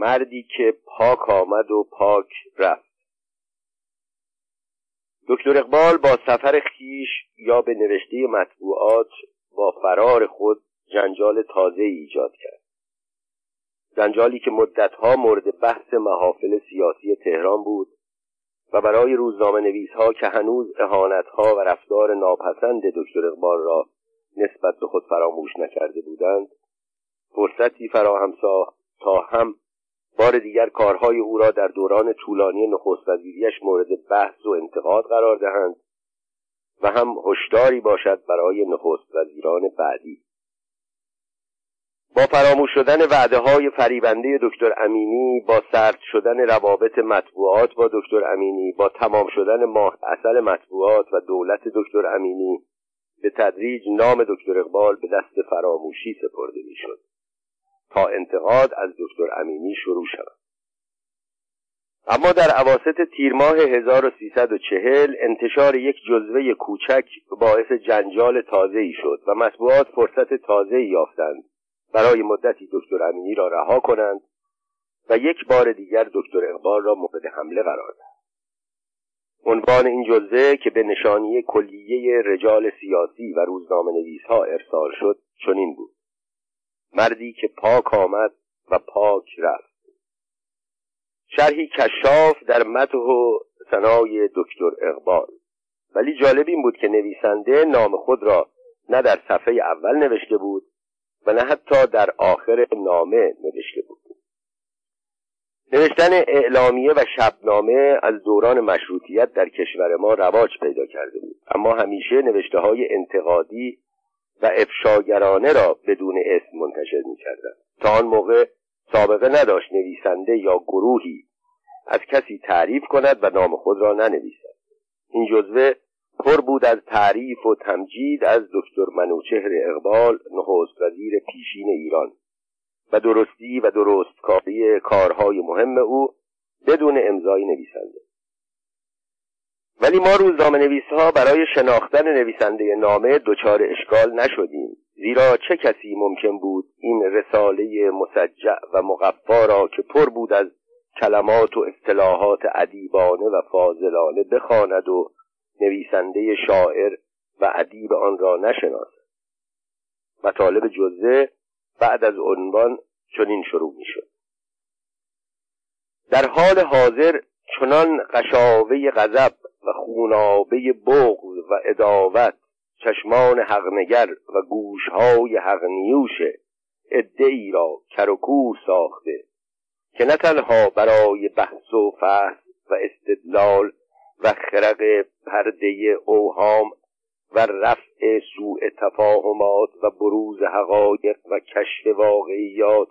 مردی که پاک آمد و پاک رفت. دکتر اقبال با سفر خیش یا به نوشته مطبوعات با فرار خود جنجال تازه ایجاد کرد. جنجالی که مدتها مورد بحث محافل سیاسی تهران بود و برای روزنامه نویس ها که هنوز اهانت ها و رفتار ناپسند دکتر اقبال را نسبت به خود فراموش نکرده بودند فرصتی فراهم ساخت تا هم بار دیگر کارهای او را در دوران طولانی نخست وزیریش مورد بحث و انتقاد قرار دهند و هم هشداری باشد برای نخست وزیران بعدی. با فراموش شدن وعده های فریبنده دکتر امینی با سرد شدن روابط مطبوعات با دکتر امینی با تمام شدن ماه اصل مطبوعات و دولت دکتر امینی به تدریج نام دکتر اقبال به دست فراموشی سپرده می‌شد. تا انتقاد از دکتر امینی شروع شود. اما در عواست تیر ماه 1340 انتشار یک جزوه کوچک باعث جنجال تازه‌ای شد و مطبوعات فرصت تازه‌ای یافتند برای مدتی دکتر امینی را رها کنند و یک بار دیگر دکتر اقبال را مورد حمله قرار دهند. عنوان این جزوه که به نشانی کلیه رجال سیاسی و روزنامه نویس ها ارسال شد چنین بود. مردی که پاک آمد و پاک رفت. شرحی کشاف در مته و سنای دکتر اقبال. ولی جالب این بود که نویسنده نام خود را نه در صفحه اول نوشته بود و نه حتی در آخر نامه نوشته بود. نوشتن اعلامیه و شبنامه از دوران مشروطیت در کشور ما رواج پیدا کرده بود. اما همیشه نوشته های انتقادی و افشاگرانه را بدون اسم منتشر می کردن. تا آن موقع سابقه نداشت نویسنده یا گروهی از کسی تعریف کند و نام خود را ننویسد. این جزوه پر بود از تعریف و تمجید از دکتر منوچهر اقبال نخست وزیر پیشین ایران. و درستی و درستکاری کارهای مهم او بدون امضای نویسنده. ولی ما روزنامه نویس ها برای شناختن نویسنده نامه دچار اشکال نشدیم. زیرا چه کسی ممکن بود این رساله مسجع و مقفا را که پر بود از کلمات و اصطلاحات ادیبانه و فاضلانه بخواند و نویسنده شاعر و ادیب آن را نشناسد. مطالب جزه بعد از عنوان چنین شروع می شد در حال حاضر چنان قشاوه غضب و خونابه بغض و اداوت چشمان حقنگر و گوشهای حقنیوش ای را کرکور ساخته که نه تنها برای بحث و فحص و استدلال و خرق پرده اوهام و رفع سوء تفاهمات و بروز حقایق و کشف واقعیات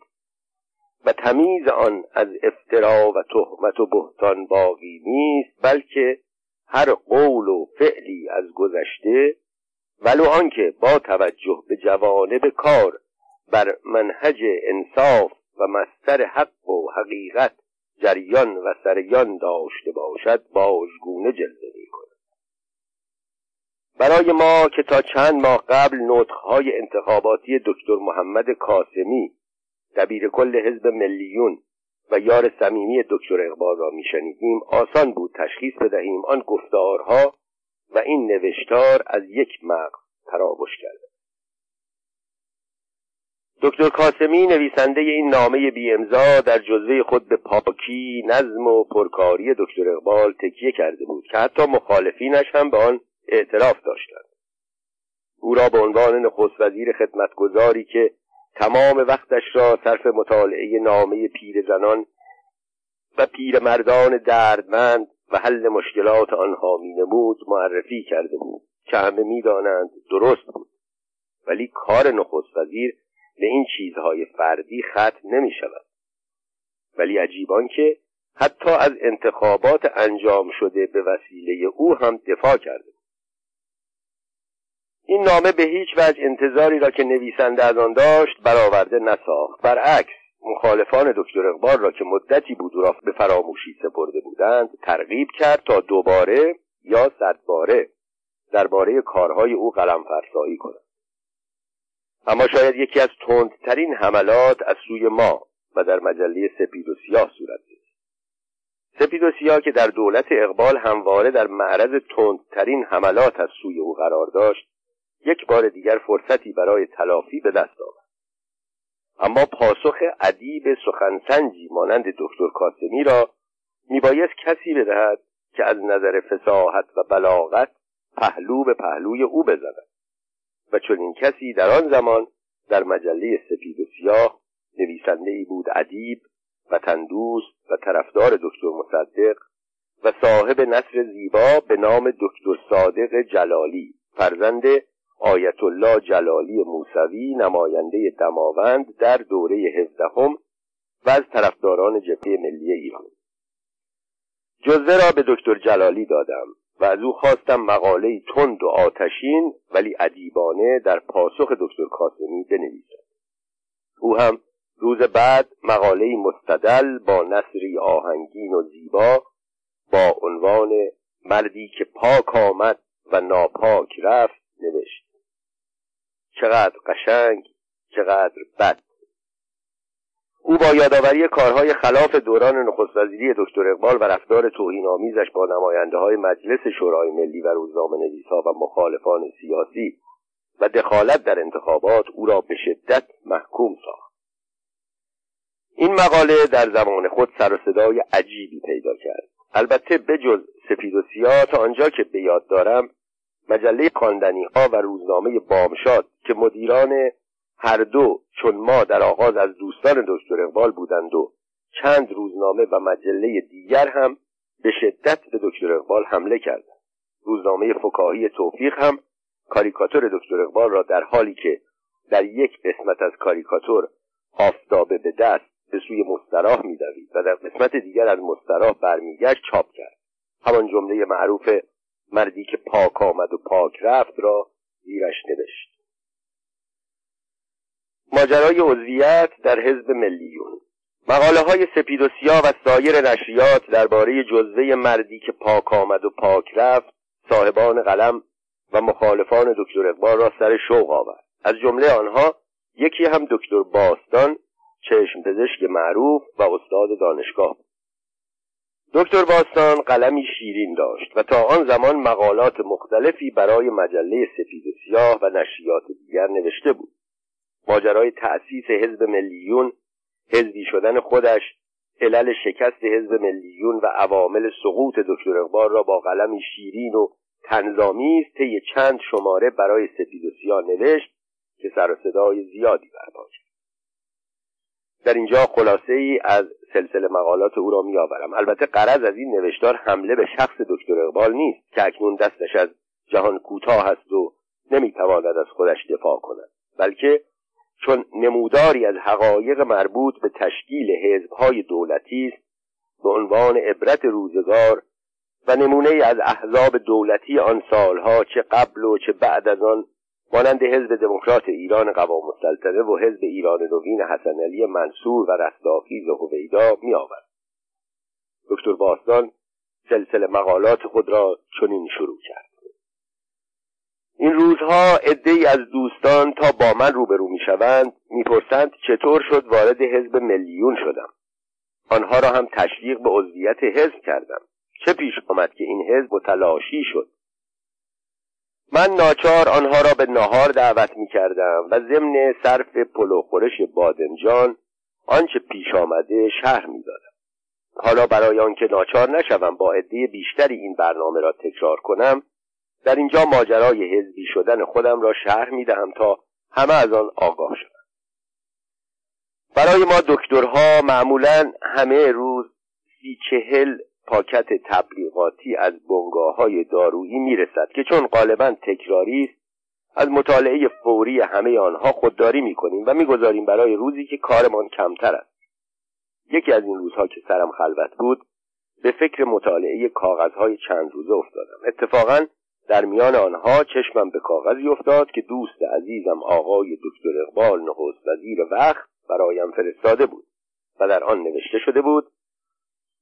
و تمیز آن از افترا و تهمت و بهتان باقی نیست بلکه هر قول و فعلی از گذشته ولو آنکه با توجه به جوانب کار بر منهج انصاف و مستر حق و حقیقت جریان و سریان داشته باشد باژگونه جلوه می کند برای ما که تا چند ماه قبل نطخهای انتخاباتی دکتر محمد کاسمی دبیر کل حزب ملیون و یار صمیمی دکتر اقبال را میشنیدیم. آسان بود تشخیص بدهیم آن گفتارها و این نوشتار از یک مغز تراوش کرده. دکتر کاسمی نویسنده این نامه بی امضا در جزوه خود به پاکی نظم و پرکاری دکتر اقبال تکیه کرده بود که حتی مخالفینش هم به آن اعتراف داشتند. او را به عنوان نخست وزیر خدمتگذاری که تمام وقتش را صرف مطالعه نامه پیر زنان و پیر مردان دردمند و حل مشکلات آنها می نمود معرفی کرده بود. که همه می‌دانند درست بود. ولی کار نخست وزیر به این چیزهای فردی ختم نمی شود. ولی عجیبان که حتی از انتخابات انجام شده به وسیله او هم دفاع کرده این نامه به هیچ وجه انتظاری را که نویسنده از آن داشت برآورده نساخت. برعکس مخالفان دکتر اقبال را که مدتی بود را به فراموشی سپرده بودند ترغیب کرد تا دوباره یا صدباره درباره کارهای او قلم فرسایی کند اما شاید یکی از تندترین حملات از سوی ما و در مجله سپید و سیاه صورت گرفت. سپید و سیاه که در دولت اقبال همواره در معرض تندترین حملات از سوی او قرار داشت یک بار دیگر فرصتی برای تلافی به دست آورد. اما پاسخ ادیب سخنسنجی مانند دکتر کاسمی را میبایست کسی بدهد که از نظر فساحت و بلاغت پهلو به پهلوی او بزند و چون این کسی در آن زمان در مجله سپید و سیاه نویسنده ای بود ادیب و تندوست و طرفدار دکتر مصدق و صاحب نصر زیبا به نام دکتر صادق جلالی فرزند آیت الله جلالی موسوی نماینده دماوند در دوره هفدهم و از طرفداران جبهه ملی ایران. جزوه را به دکتر جلالی دادم و از او خواستم مقاله تند و آتشین ولی ادیبانه در پاسخ دکتر کاسمی بنویسد. او هم روز بعد مقاله مستدل با نصری آهنگین و زیبا با عنوان مردی که پاک آمد و ناپاک رفت نوشت. چقدر قشنگ چقدر بد. او با یادآوری کارهای خلاف دوران نخست وزیری دکتر اقبال و رفتار توهینآمیزش با نماینده های مجلس شورای ملی و روزنامه نویسها و مخالفان سیاسی و دخالت در انتخابات او را به شدت محکوم ساخت. این مقاله در زمان خود سر و صدای عجیبی پیدا کرد. البته بجز سپید و سیاه تا آنجا که به یاد دارم مجله خواندنی ها و روزنامه بامشاد که مدیران هر دو چون ما در آغاز از دوستان دکتر اقبال بودند و چند روزنامه و مجله دیگر هم به شدت به دکتر اقبال حمله کردند. روزنامه فکاهی توفیق هم کاریکاتور دکتر اقبال را در حالی که در یک قسمت از کاریکاتور آفتابه به دست به سوی مستراح میدوید و در قسمت دیگر از مستراح برمیگشت چاپ کرد. همان جمله معروف مردی که پاک آمد و پاک رفت را زیرش نوشت. ماجرای عضویت در حزب ملیون. مقاله های سپید و سیاه و سایر نشریات درباره جزوه مردی که پاک آمد و پاک رفت صاحبان قلم و مخالفان دکتر اقبال را سر شوق آورد. از جمله آنها یکی هم دکتر باستان چشم پزشک معروف و استاد دانشگاه دکتر باستان قلمی شیرین داشت و تا آن زمان مقالات مختلفی برای مجله سفید و سیاه و نشریات دیگر نوشته بود. ماجرای تأسیس حزب ملیون حزبی شدن خودش علل شکست حزب ملیون و عوامل سقوط دکتر اقبال را با قلمی شیرین و تنظامیز طی چند شماره برای سفید و سیاه نوشت که سر و صدای زیادی برپا در اینجا خلاصه ای از سلسله مقالات او را میآورم. البته قرض از این نوشتار حمله به شخص دکتر اقبال نیست که اکنون دستش از جهان کوتاه است و نمی‌تواند از خودش دفاع کند بلکه چون نموداری از حقایق مربوط به تشکیل حزبهای دولتی است به عنوان عبرت روزگار و نمونه از احزاب دولتی آن سالها چه قبل و چه بعد از آن مانند حزب دموکرات ایران قوام السلطنه و حزب ایران نوین حسن علی منصور و رستاخیز و هویدا میآورد. دکتر باستان سلسله مقالات خود را چنین شروع کرد. این روزها عدهای از دوستان تا با من روبرو می‌شوند می‌پرسند چطور شد وارد حزب ملیون شدم. آنها را هم تشویق به عضویت حزب کردم. چه پیش آمد که این حزب متلاشی شد؟ من ناچار آنها را به نهار دعوت می کردم و ضمن صرف پلو خورش بادمجان آنچه پیش آمده شهر می دادم. حالا برای آنکه ناچار نشوم با عده بیشتری این برنامه را تکرار کنم در اینجا ماجرای حزبی شدن خودم را شهر می دهم تا همه از آن آگاه شدند برای ما دکترها معمولا همه روز سی چهل پاکت تبلیغاتی از بنگاه های دارویی می‌رسد که چون غالبا تکراری است از مطالعه فوری همه آنها خودداری می‌کنیم و می‌گذاریم برای روزی که کارمان کمتر است. یکی از این روزها که سرم خلوت بود به فکر مطالعه کاغذهای چند روزه افتادم. اتفاقا در میان آنها چشمم به کاغذی افتاد که دوست عزیزم آقای دکتر اقبال نخست وزیر وقت برایم فرستاده بود و در آن نوشته شده بود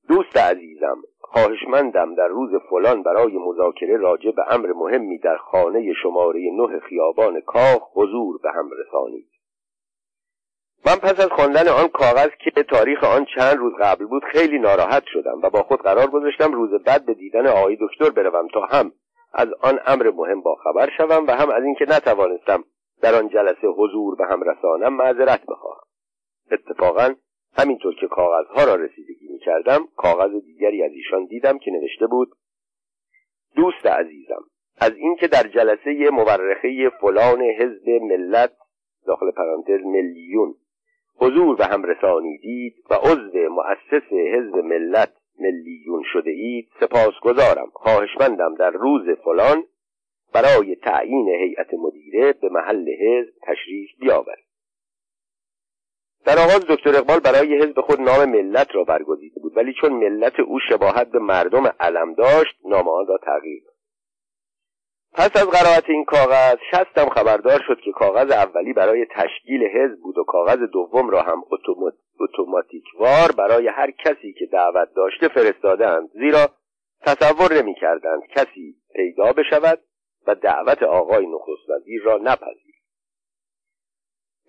دوست عزیزم خواهشمندم در روز فلان برای مذاکره راجع به امر مهمی در خانه شماره نه خیابان کاخ حضور به هم رسانید. من پس از خواندن آن کاغذ که تاریخ آن چند روز قبل بود خیلی ناراحت شدم و با خود قرار گذاشتم روز بعد به دیدن آقای دکتر بروم تا هم از آن امر مهم با خبر شوم و هم از اینکه نتوانستم در آن جلسه حضور به هم رسانم معذرت بخواهم اتفاقا همینطور که کاغذها را رسیدگی می کردم کاغذ دیگری از ایشان دیدم که نوشته بود دوست عزیزم از اینکه در جلسه مورخه فلان حزب ملت داخل پرانتز میلیون حضور به هم رسانیدید و عضو مؤسس حزب ملت ملیون شده اید سپاسگزارم. خواهشمندم در روز فلان برای تعیین هیئت مدیره به محل حزب تشریف بیاورید در آغاز دکتر اقبال برای حزب خود نام ملت را برگزیده بود ولی چون ملت او شباهت به مردم علم داشت نام آن را تغییر داد. پس از قرائت این کاغذ شستم خبردار شد که کاغذ اولی برای تشکیل حزب بود و کاغذ دوم را هم اتوماتیکوار برای هر کسی که دعوت داشته فرستادند. زیرا تصور نمی کردند کسی پیدا بشود و دعوت آقای نخست وزیر را نپذیر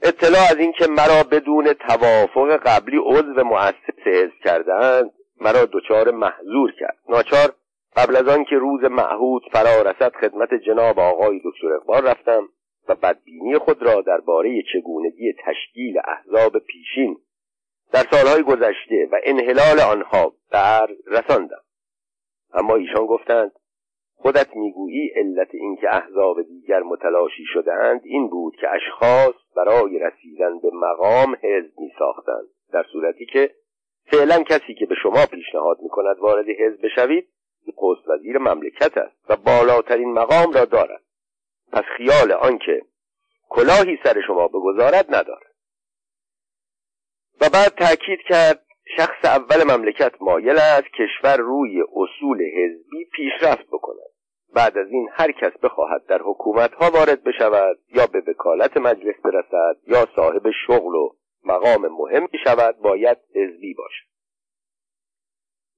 اطلاع از اینکه مرا بدون توافق قبلی عضو مؤسس حزب کردند مرا دچار محضور کرد. ناچار قبل از آن که روز معهود فرا رسد خدمت جناب آقای دکتر اقبال رفتم و بدبینی خود را درباره چگونگی تشکیل احزاب پیشین در سالهای گذشته و انحلال آنها در رساندم. اما ایشان گفتند خودت می‌گویی علت اینکه احزاب دیگر متلاشی شدهاند این بود که اشخاص برای رسیدن به مقام حزب می ساختند در صورتی که فعلا کسی که به شما پیشنهاد می کند وارد حزب بشوید نخست وزیر مملکت است و بالاترین مقام را دارد. پس خیال آنکه کلاهی سر شما بگذارد ندارد. و بعد تاکید کرد شخص اول مملکت مایل است کشور روی اصول حزبی پیشرفت بکند. بعد از این هر کس بخواهد در حکومت ها وارد بشود یا به وکالت مجلس برسد یا صاحب شغل و مقام مهم شود باید حزبی باشد.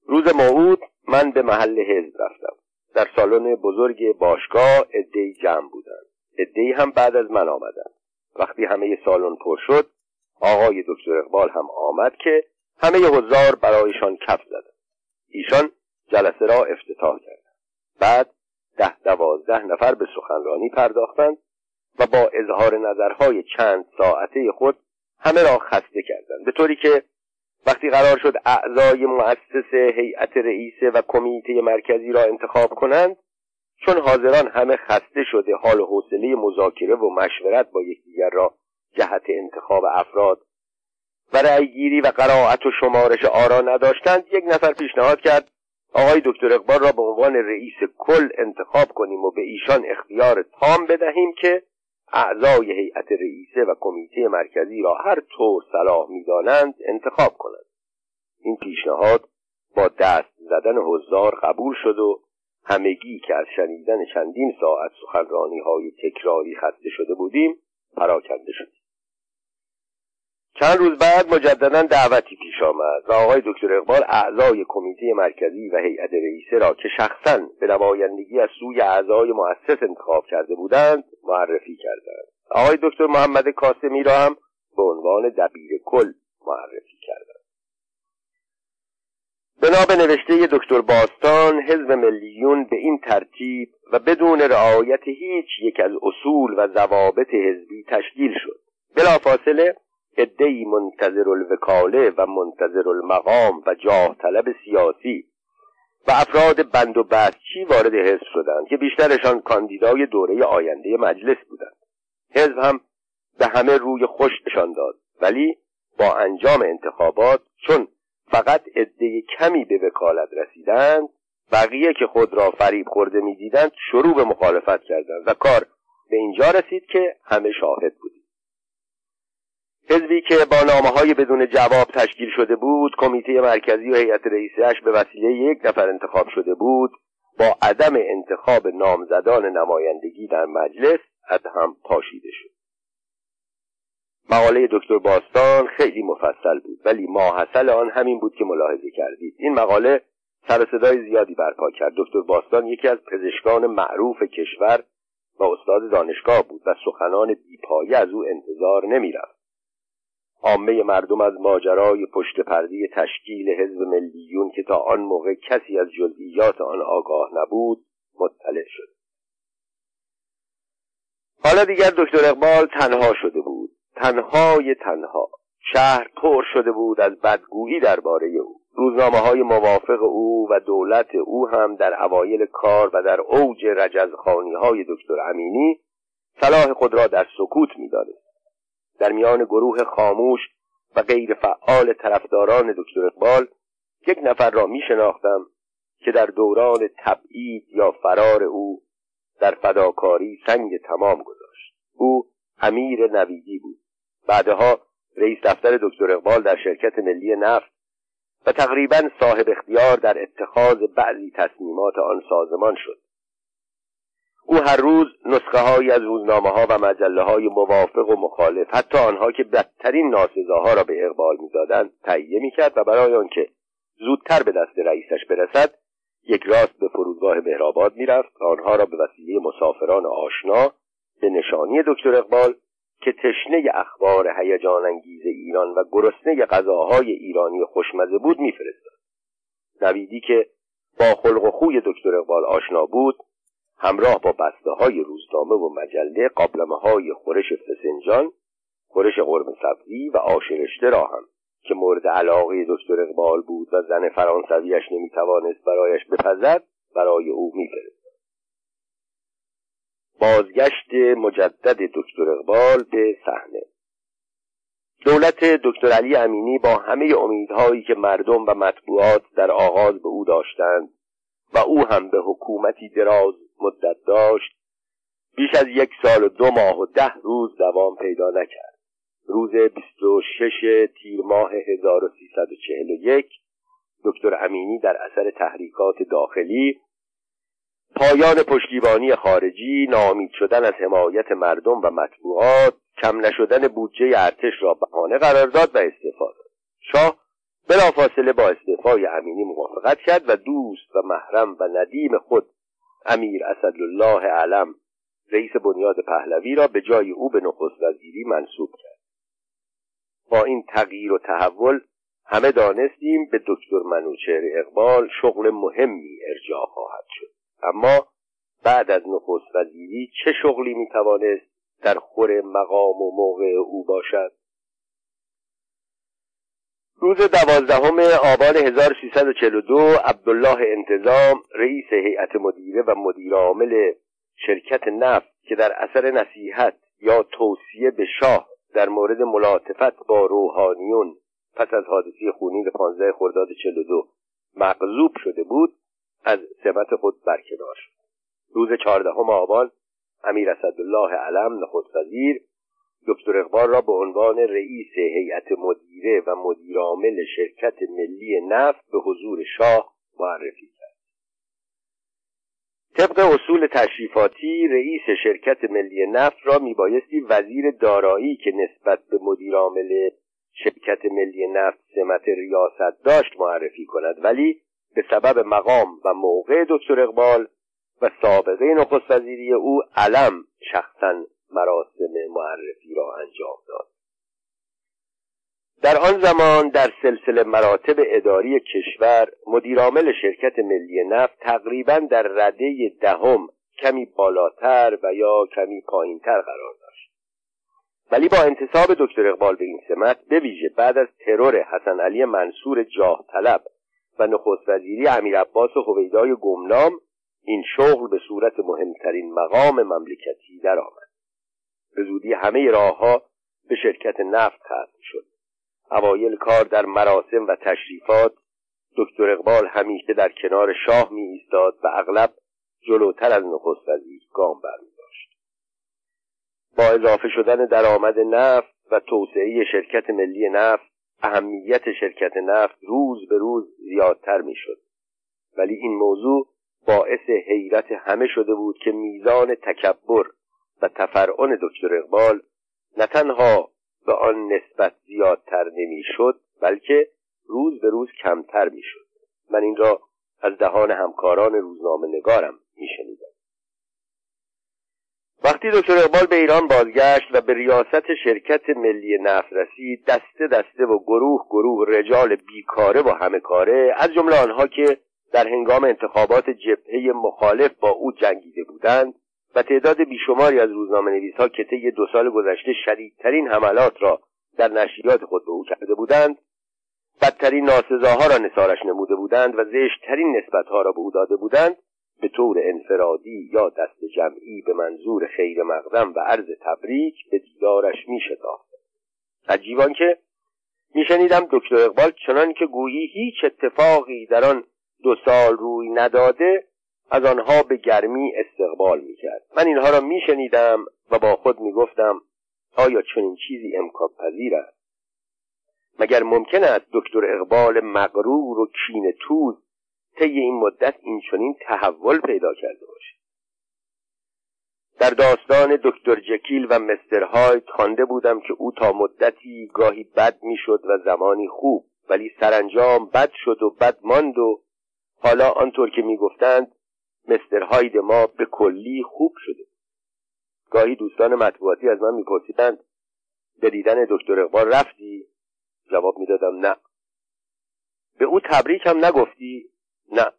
روز موعود من به محل حزب رفتم. در سالن بزرگ باشگاه عدهای جمع بودند عدهای هم بعد از من آمدند وقتی همه سالن پر شد آقای دکتر اقبال هم آمد که همه حضار برایشان کف زدند ایشان جلسه را افتتاح کردند بعد ده دوازده نفر به سخنرانی پرداختند و با اظهار نظرهای چند ساعته خود همه را خسته کردند. به طوری که وقتی قرار شد اعضای مؤسس هیئت رئیسه و کمیته مرکزی را انتخاب کنند چون حاضران همه خسته شده حال و حوصله مذاکره و مشورت با یکدیگر را جهت انتخاب افراد و رأیگیری و قرائت و شمارش آرا نداشتند یک نفر پیشنهاد کرد آقای دکتر اقبال را به عنوان رئیس کل انتخاب کنیم و به ایشان اختیار تام بدهیم که اعضای هیئت رئیسه و کمیته مرکزی را هر طور صلاح می‌دانند انتخاب کنند. این پیشنهاد با دست زدن حضار قبول شد و همگی که از شنیدن چندین ساعت سخنرانی های تکراری خسته شده بودیم پراکنده شدیم. چند روز بعد مجددا دعوتی پیش آمد و آقای دکتر اقبال اعضای کمیته مرکزی و هیئت رئیسه را که شخصا به نمایندگی از سوی اعضای مؤسس انتخاب کرده بودند معرفی کردند. آقای دکتر محمد کاسمی را هم به عنوان دبیر کل معرفی کردند. بنا به نوشته دکتر باستان حزب ملیون به این ترتیب و بدون رعایت هیچ یک از اصول و ضوابط حزبی تشکیل شد. بلافاصله عدهای منتظر الوکاله و منتظر المقام و جاه طلب سیاسی و افراد بند و بستچی وارد حزب شدند که بیشترشان کاندیدای دوره آینده مجلس بودند. حزب هم به همه روی خوش نشان داد ولی با انجام انتخابات چون فقط عده کمی به وکالت رسیدند بقیه که خود را فریب خورده می‌دیدند شروع به مخالفت کردند و کار به اینجا رسید که همه شاهد بودیم. حزبی که با نامه های بدون جواب تشکیل شده بود کمیته مرکزی و هیئت رئیسش به وسیله یک نفر انتخاب شده بود با عدم انتخاب نامزدان نمایندگی در مجلس از هم پاشیده شد. مقاله دکتر باستان خیلی مفصل بود ولی ماحصل آن همین بود که ملاحظه کردید. این مقاله سر صدای زیادی برپا کرد. دکتر باستان یکی از پزشکان معروف کشور و استاد دانشگاه بود و سخنان بیپایه از او انتظار نمی‌رفت. عامه مردم از ماجرای پشت پردی تشکیل حزب ملیون که تا آن موقع کسی از جزئیات آن آگاه نبود مطلع شد. حالا دیگر دکتر اقبال تنها شده بود. تنهای تنها. شهر پر شده بود از بدگویی درباره او. روزنامه های موافق او و دولت او هم در اوایل کار و در اوج رجزخانی های دکتر امینی صلاح خود را در سکوت می‌دانست در میان گروه خاموش و غیر فعال طرفداران دکتر اقبال یک نفر را می شناختم که در دوران تبعید یا فرار او در فداکاری سنگ تمام گذاشت. او امیر نویدی بود. بعدها رئیس دفتر دکتر اقبال در شرکت ملی نفت و تقریبا صاحب اختیار در اتخاذ بعضی تصمیمات آن سازمان شد. او هر روز نسخه های از روزنامه ها و مجله های موافق و مخالف حتی آنها که بدترین ناسزاها را به اقبال می‌دادند تهیه می‌کرد و برای آنکه زودتر به دست رئیسش برسد یک راست به فرودگاه مهرآباد می‌رفت. و آنها را به وسیله مسافران آشنا به نشانی دکتر اقبال که تشنه اخبار هیجان انگیز ایران و گرسنه غذاهای ایرانی خوشمزه بود میفرستاد. نویدی که با خلق و خوی دکتر اقبال آشنا بود همراه با بسته های روزنامه و مجله قابلمه های خورش فسنجان خورش قرم سبزی و آشرشته را هم که مورد علاقه دکتر اقبال بود و زن فرانسویش نمی‌توانست برایش بپزد برای او میفرستاد. بازگشت مجدد دکتر اقبال به صحنه. دولت دکتر علی امینی با همه امیدهایی که مردم و مطبوعات در آغاز به او داشتند و او هم به حکومتی دراز مدت داشت بیش از یک سال و دو ماه و ده روز دوام پیدا نکرد. روز 26 تیر ماه 1341 دکتر امینی در اثر تحریکات داخلی پایان پشتیبانی خارجی نامید شدن از حمایت مردم و مطبوعات کم نشدن بودجه ارتش را بهانه قرار داد و استفاده شاه بلافاصله با استعفای امینی موافقت کرد و دوست و محرم و ندیم خود امیر اسدالله علم رئیس بنیاد پهلوی را به جای او به نخست وزیری منصوب کرد. با این تغییر و تحول همه دانستیم به دکتر منوچهر اقبال شغل مهمی ارجاع خواهد شد. اما بعد از نخست وزیری چه شغلی می‌توانست در خور مقام و موقع او باشد؟ روز دوازدهم آبان 1342 عبدالله انتظام رئیس هیئت مدیره و مدیرعامل شرکت نفت که در اثر نصیحت یا توصیه به شاه در مورد ملاطفت با روحانیون پس از حادثه خونین 15 خرداد 42 مغضوب شده بود از سمت خود برکنار شد. روز چهاردهم آبان امیر اسدالله علم نخست وزیر دکتر اقبال را به عنوان رئیس هیئت مدیره و مدیرعامل شرکت ملی نفت به حضور شاه معرفی کرد. طبق اصول تشریفاتی رئیس شرکت ملی نفت را میبایستی وزیر دارایی که نسبت به مدیرعامل شرکت ملی نفت سمت ریاست داشت معرفی کند. ولی به سبب مقام و موقع دکتر اقبال و سابقه نخست وزیری او علم شخصا مراسم معرفی را انجام داد. در آن زمان در سلسله مراتب اداری کشور مدیرعامل شرکت ملی نفت تقریبا در رده دهم کمی بالاتر و یا کمی پایینتر قرار داشت. ولی با انتصاب دکتر اقبال به این سمت به ویژه بعد از ترور حسن علی منصور جاه طلب و نخست وزیری امیر عباس هویدای گمنام این شغل به صورت مهمترین مقام مملکتی درآمد. به زودی همه راهها به شرکت نفت ختم شد. اوایل کار در مراسم و تشریفات دکتر اقبال همیشه در کنار شاه می ایستاد و اغلب جلوتر از نخست وزیر گام برمیداشت. با اضافه شدن درآمد نفت و توسعه شرکت ملی نفت اهمیت شرکت نفت روز به روز زیادتر می‌شد. ولی این موضوع باعث حیرت همه شده بود که میزان تکبر و تفرعن دکتر اقبال نه تنها به آن نسبت زیادتر نمی‌شد بلکه روز به روز کمتر می‌شد. من این را از دهان همکاران روزنامه نگارم میشنیدم. وقتی دکتر اقبال به ایران بازگشت و به ریاست شرکت ملی نفت رسید دسته دسته و گروه گروه رجال بیکاره و همه کاره از جمله آنها که در هنگام انتخابات جبهه مخالف با او جنگیده بودند و تعداد بیشماری از روزنامه نویس ها که طی دو سال گذشته شدیدترین حملات را در نشریات خود به او کرده بودند بدترین ناسزاها را نثارش نموده بودند و زشتترین نسبتها را به او داده بودند به طور انفرادی یا دست جمعی به منظور خیر مقدم و عرض تبریک به دیدارش می شتافت عجیبان که میشنیدم دکتر اقبال چنان که گویی هیچ اتفاقی در آن دو سال روی نداده از آنها به گرمی استقبال می‌کرد. من اینها را میشنیدم و با خود می‌گفتم آیا چنین چیزی امکان پذیر است؟ مگر ممکن است دکتر اقبال مغرور و کین توز طی این مدت این چنین تحول پیدا کرده باشه در داستان دکتر جکیل و مستر هایت خوانده بودم که او تا مدتی گاهی بد می‌شد و زمانی خوب ولی سرانجام بد شد و بد ماند و حالا آنطور که می‌گفتند مستر هاید ما به کلی خوب شده. گاهی دوستان مطبوعاتی از من میپرسیدند به دیدن دکتر اقبال رفتی؟ جواب می‌دادم نه. به او تبریک هم نگفتی؟ نه.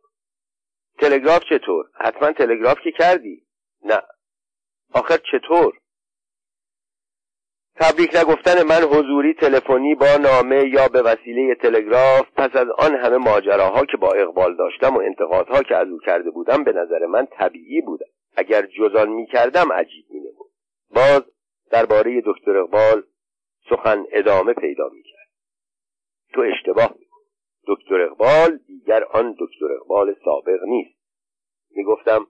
تلگراف چطور؟ حتما تلگراف که کردی؟ نه. آخر چطور؟ تبریک نگفتن من حضوری تلفنی با نامه یا به وسیله تلگراف پس از آن همه ماجراها که با اقبال داشتم و انتقادها که از او کرده بودم به نظر من طبیعی بودم اگر جزان می کردم عجیب می نمود باز درباره دکتر اقبال سخن ادامه پیدا می کرد تو اشتباه می دکتر اقبال دیگر آن دکتر اقبال سابق نیست. می گفتم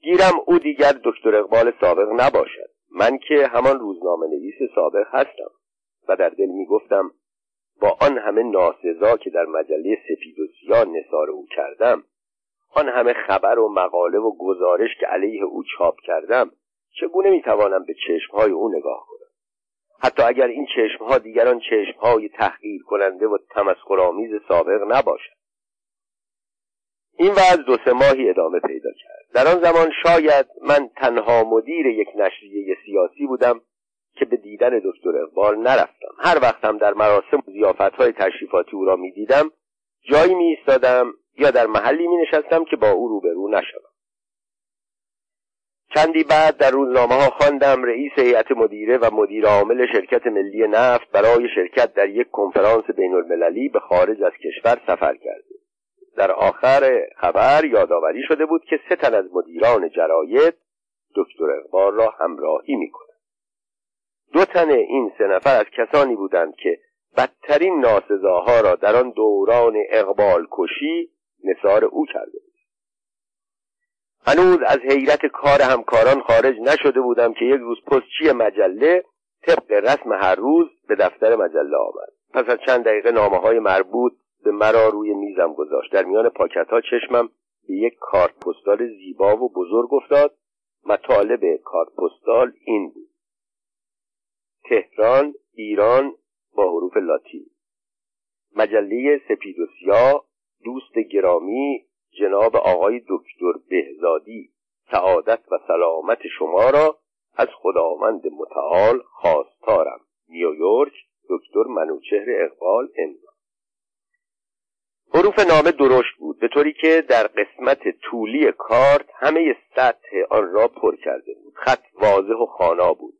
گیرم او دیگر دکتر اقبال سابق نباشد. من که همان روزنامه نویس سابق هستم و در دل می گفتم با آن همه ناسزا که در مجله سپید و سیاه نثار او کردم آن همه خبر و مقاله و گزارش که علیه او چاپ کردم چگونه می‌توانم به چشمهای او نگاه کنم؟ حتی اگر این چشمها دیگران چشمهای تحقیر کننده و تمسخرآمیز سابق نباشد. این وضع دو سه ماهی ادامه پیدا کرد. در آن زمان شاید من تنها مدیر یک نشریه سیاسی بودم که به دیدن دکتر اقبال نرفتم. هر وقتم در مراسم و های تشریفاتی او را می‌دیدم جایی می ایستادم یا در محلی می نشستم که با او روبرو نشوم. چندی بعد در روزنامه ها خواندم رئیس هیئت مدیره و مدیر عامل شرکت ملی نفت برای شرکت در یک کنفرانس بین المللی به خارج از کشور سفر کرده. در آخر خبر یادآوری شده بود که سه تن از مدیران جراید دکتر اقبال را همراهی می‌کنند. دو تن این سه نفر از کسانی بودند که بدترین ناسزاها را در آن دوران اقبال کشی نثار او کرده بود. هنوز از حیرت کار همکاران خارج نشده بودم که یک روز پستچی مجله طبق رسم هر روز به دفتر مجله آمد. پس از چند دقیقه نامه های مربوط به مرا روی میزم گذاشت. در میان پاکت ها چشمم به یک کارت پستال زیبا و بزرگ افتاد. مطالب کارت پستال این بود. تهران ایران با حروف لاتین. مجله سپید و سیاه دوست گرامی جناب آقای دکتر بهزادی. سعادت و سلامت شما را از خداوند متعال خواستارم. نیویورک دکتر منوچهر اقبال امضا حروف نامه درشت بود به طوری که در قسمت طولی کارت همه سطح آن را پر کرده بود. خط واضح و خانا بود.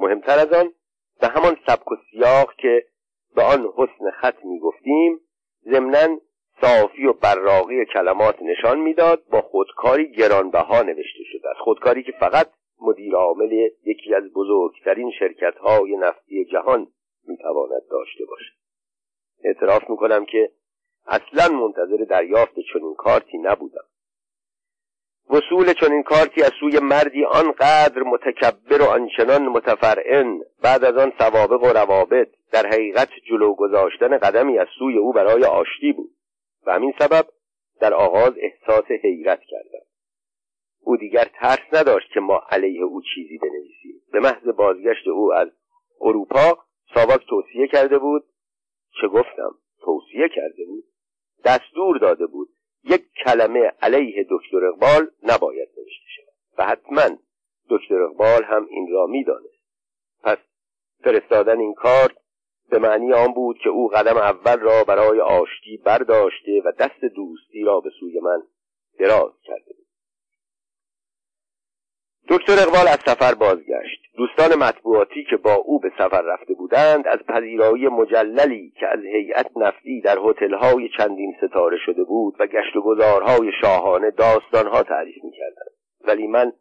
مهمتر از آن به همان سبک و سیاق که به آن حسن خط می گفتیم ضمنا صافی و براقی کلمات نشان می‌داد با خودکاری گرانبها نوشته شده است خودکاری که فقط مدیر عامل یکی از بزرگترین شرکت های نفتی جهان می‌تواند داشته باشد. اعتراف می‌کنم که اصلا منتظر دریافت چنین کارتی نبودم. وصول چنین کارتی از سوی مردی آنقدر متکبر و آنچنان متفرعن بعد از آن سوابق و روابط در حقیقت جلو گذاشتن قدمی از سوی او برای آشتی بود و همین سبب در آغاز احساس حیرت کردم. او دیگر ترس نداشت که ما علیه او چیزی بنویسیم. به محض بازگشت او از اروپا ساواک توصیه کرده بود چه گفتم توصیه کرده بود؟ دستور داده بود یک کلمه علیه دکتر اقبال نباید نوشته شود. و حتما دکتر اقبال هم این را می‌دانست. پس فرستادن این کار به معنی آن بود که او قدم اول را برای آشتی برداشته و دست دوستی را به سوی من دراز کرده دکتر اقبال از سفر بازگشت. دوستان مطبوعاتی که با او به سفر رفته بودند از پذیرایی مجللی که از هیئت نفتی در هتل‌های چندین ستاره شده بود و گشت و گذارهای شاهانه داستانها تعریف می‌کردند. ولی من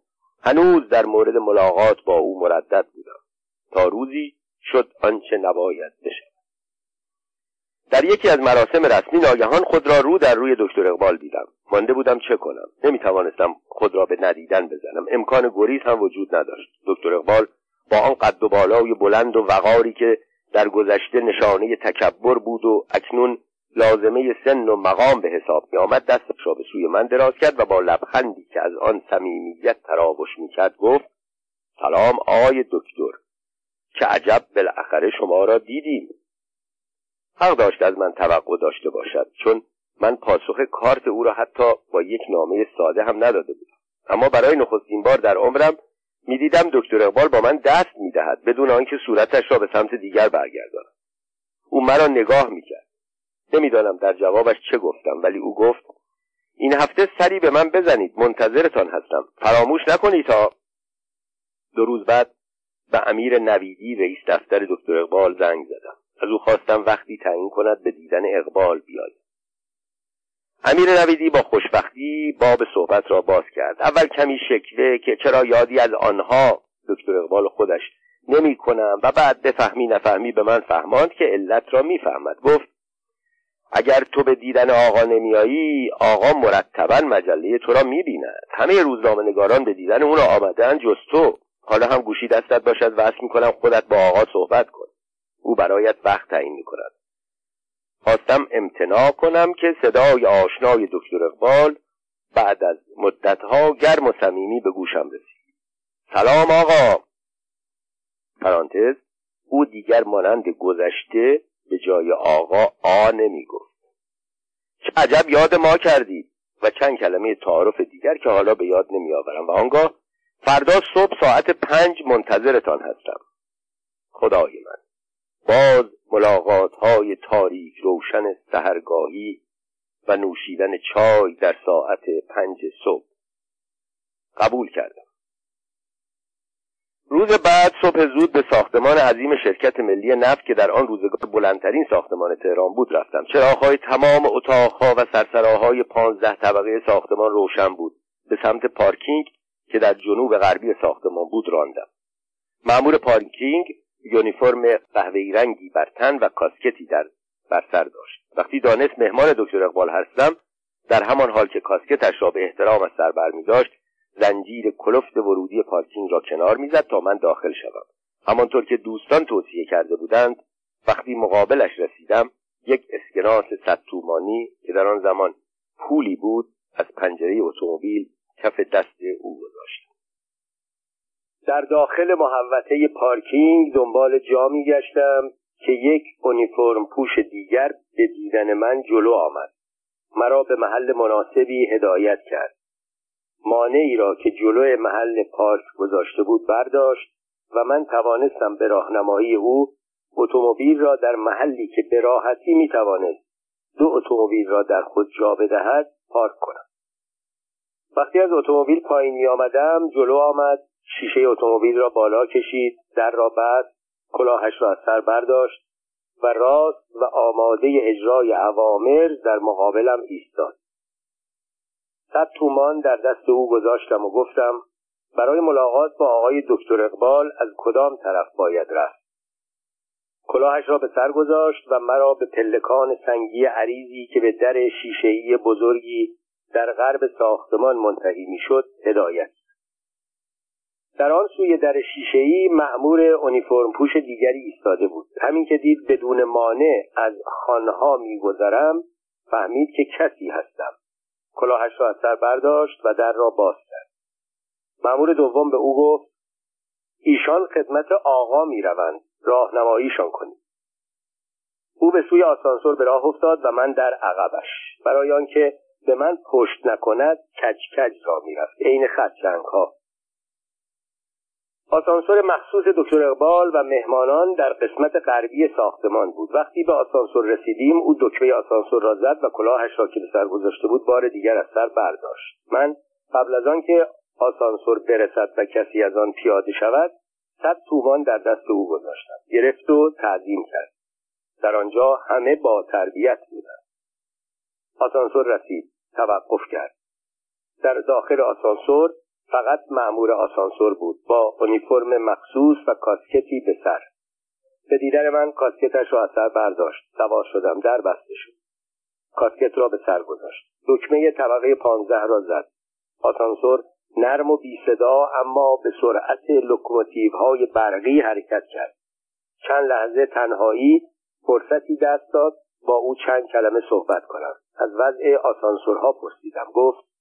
هنوز در مورد ملاقات با او مردد بودم. تا روزی شد آنچه نباید بشود در یکی از مراسم رسمی ناگهان خود را رو در روی دکتر اقبال دیدم. مانده بودم چه کنم. نمی‌توانستم خود را به ندیدن بزنم. امکان گریز هم وجود نداشت. دکتر اقبال با آن قد و بالای بلند و وقاری که در گذشته نشانه تکبر بود و اکنون لازمه سن و مقام به حساب می آمد دستش را به سوی من دراز کرد و با لبخندی که از آن صمیمیت تراوش می کرد گفت سلام آقای دکتر. که عجب بالاخره شما را دیدیم. حق داشت از من توقع داشته باشد چون من پاسخ کارت او را حتی با یک نامه ساده هم نداده بودم. اما برای نخستین بار در عمرم می‌دیدم دکتر اقبال با من دست می‌دهد بدون آنکه صورتش را به سمت دیگر برگرداند. او مرا نگاه می‌کرد. نمی‌دانم در جوابش چه گفتم ولی او گفت این هفته سری به من بزنید منتظرتان هستم. فراموش نکنید تا دو روز بعد به امیر نویدی رئیس دفتر دکتر اقبال زنگ زدم. از او خواستم وقتی تعیین کند به دیدن اقبال بیاید. امیر نویدی با خوشبختی باب صحبت را باز کرد. اول کمی شکوه که چرا یادی از آنها دکتر اقبال خودش نمی کنم و بعد بفهمی نفهمی به من فهماند که علت را می‌فهمد گفت اگر تو به دیدن آقا نمیایی آقا مرتبا مجله تو را می‌بیند همه روزنامه نگاران به دیدن او را آمدن جز تو. حالا هم گوشی دستت باشد وصل می‌کنم خودت با آقا صحبت کن. او برایت وقت تعیین می‌کند. خواستم امتناع کنم که صدای آشنای دکتر اقبال بعد از مدتها گرم و صمیمی به گوشم رسید. سلام آقا. پرانتز او دیگر مانند گذشته به جای آقا آ نمی گفت چه عجب یاد ما کردید و چند کلمه تعارف دیگر که حالا به یاد نمی آورم و آنگاه فردا صبح ساعت پنج منتظرتان هستم. خدای من. باز ملاقات های تاریک روشن سهرگاهی و نوشیدن چای در ساعت پنج صبح. قبول کردم. روز بعد صبح زود به ساختمان عظیم شرکت ملی نفت که در آن روزگار بلندترین ساختمان تهران بود رفتم. چراغهای تمام اتاقها و سرسراهای پانزده طبقه ساختمان روشن بود. به سمت پارکینگ که در جنوب غربی ساختمان بود راندم. مأمور پارکینگ یونیفرم قهوه‌ای رنگی بر تن و کاسکتی در بر سر داشت. وقتی دانست مهمان دکتر اقبال هستم در همان حال که کاسکتش را به احترام از سر بر می داشت زنجیر کلفت ورودی پارکینگ را کنار می‌زد تا من داخل شوم. همانطور که دوستان توصیه کرده بودند وقتی مقابلش رسیدم یک اسکناس صد تومانی که در آن زمان پولی بود از پنجره اتومبیل کف دست او گذاشت. در داخل محوطه پارکینگ دنبال جا گشتم که یک اونیفرم پوش دیگر به دیدن من جلو آمد. مرا به محل مناسبی هدایت کرد. مانعی را که جلو محل پارک گذاشته بود برداشت و من توانستم به راهنمایی او اتومبیل را در محلی که به راحتی می توانست دو اتومبیل را در خود جا بدهد پارک کنم. وقتی از اتومبیل پایین می آمدم جلو آمد شیشه اتومبیل را بالا کشید در را بست کلاهش را از سر برداشت و راست و آماده اجرای عوامر در مقابلم ایستاد. صد تومان در دست او گذاشتم و گفتم برای ملاقات با آقای دکتر اقبال از کدام طرف باید رفت؟ کلاهش را به سر گذاشت و مرا به پلکان سنگی عریضی که به در شیشهای بزرگی در غرب ساختمان منتهی می‌شد هدایت. در آن سوی در شیشهای مأمور اونیفرم پوش دیگری ایستاده بود. همین که دید بدون مانع از خانها میگذرم فهمید که کسی هستم. کلاهش را از سر برداشت و در را باز کرد. مأمور دوم به او گفت ایشان خدمت آقا می‌روند. راهنماییشان کنید. او به سوی آسانسور به راه افتاد و من در عقبش. برای آنکه به من پشت نکند کج کج را می‌رفت. عین خدچنگ ها آسانسور مخصوص دکتر اقبال و مهمانان در قسمت غربی ساختمان بود. وقتی به آسانسور رسیدیم او دکمه آسانسور را زد و کلاهش را که به سر گذاشته بود بار دیگر از سر برداشت. من قبل از آنکه آسانسور برسد و کسی از آن پیاده شود صد تومان در دست او گذاشتم. گرفت و تعظیم کرد. در آنجا همه با تربیت بودند. آسانسور رسید. توقف کرد. در داخل آسانسور فقط معمور آسانسور بود با اونیفرم مخصوص و کاسکتی به سر. به دیدن من کاسکتش را از سر برداشت. سوار شدم در بسته شد. کاسکت را به سر گذاشت. دکمه طبقه پانزده را زد. آسانسور نرم و بی صدا اما به سرعت لوکوموتیو های برقی حرکت کرد. چند لحظه تنهایی فرصتی دست داد با او چند کلمه صحبت کنم. از وضع آسانسورها پرسیدم. گفت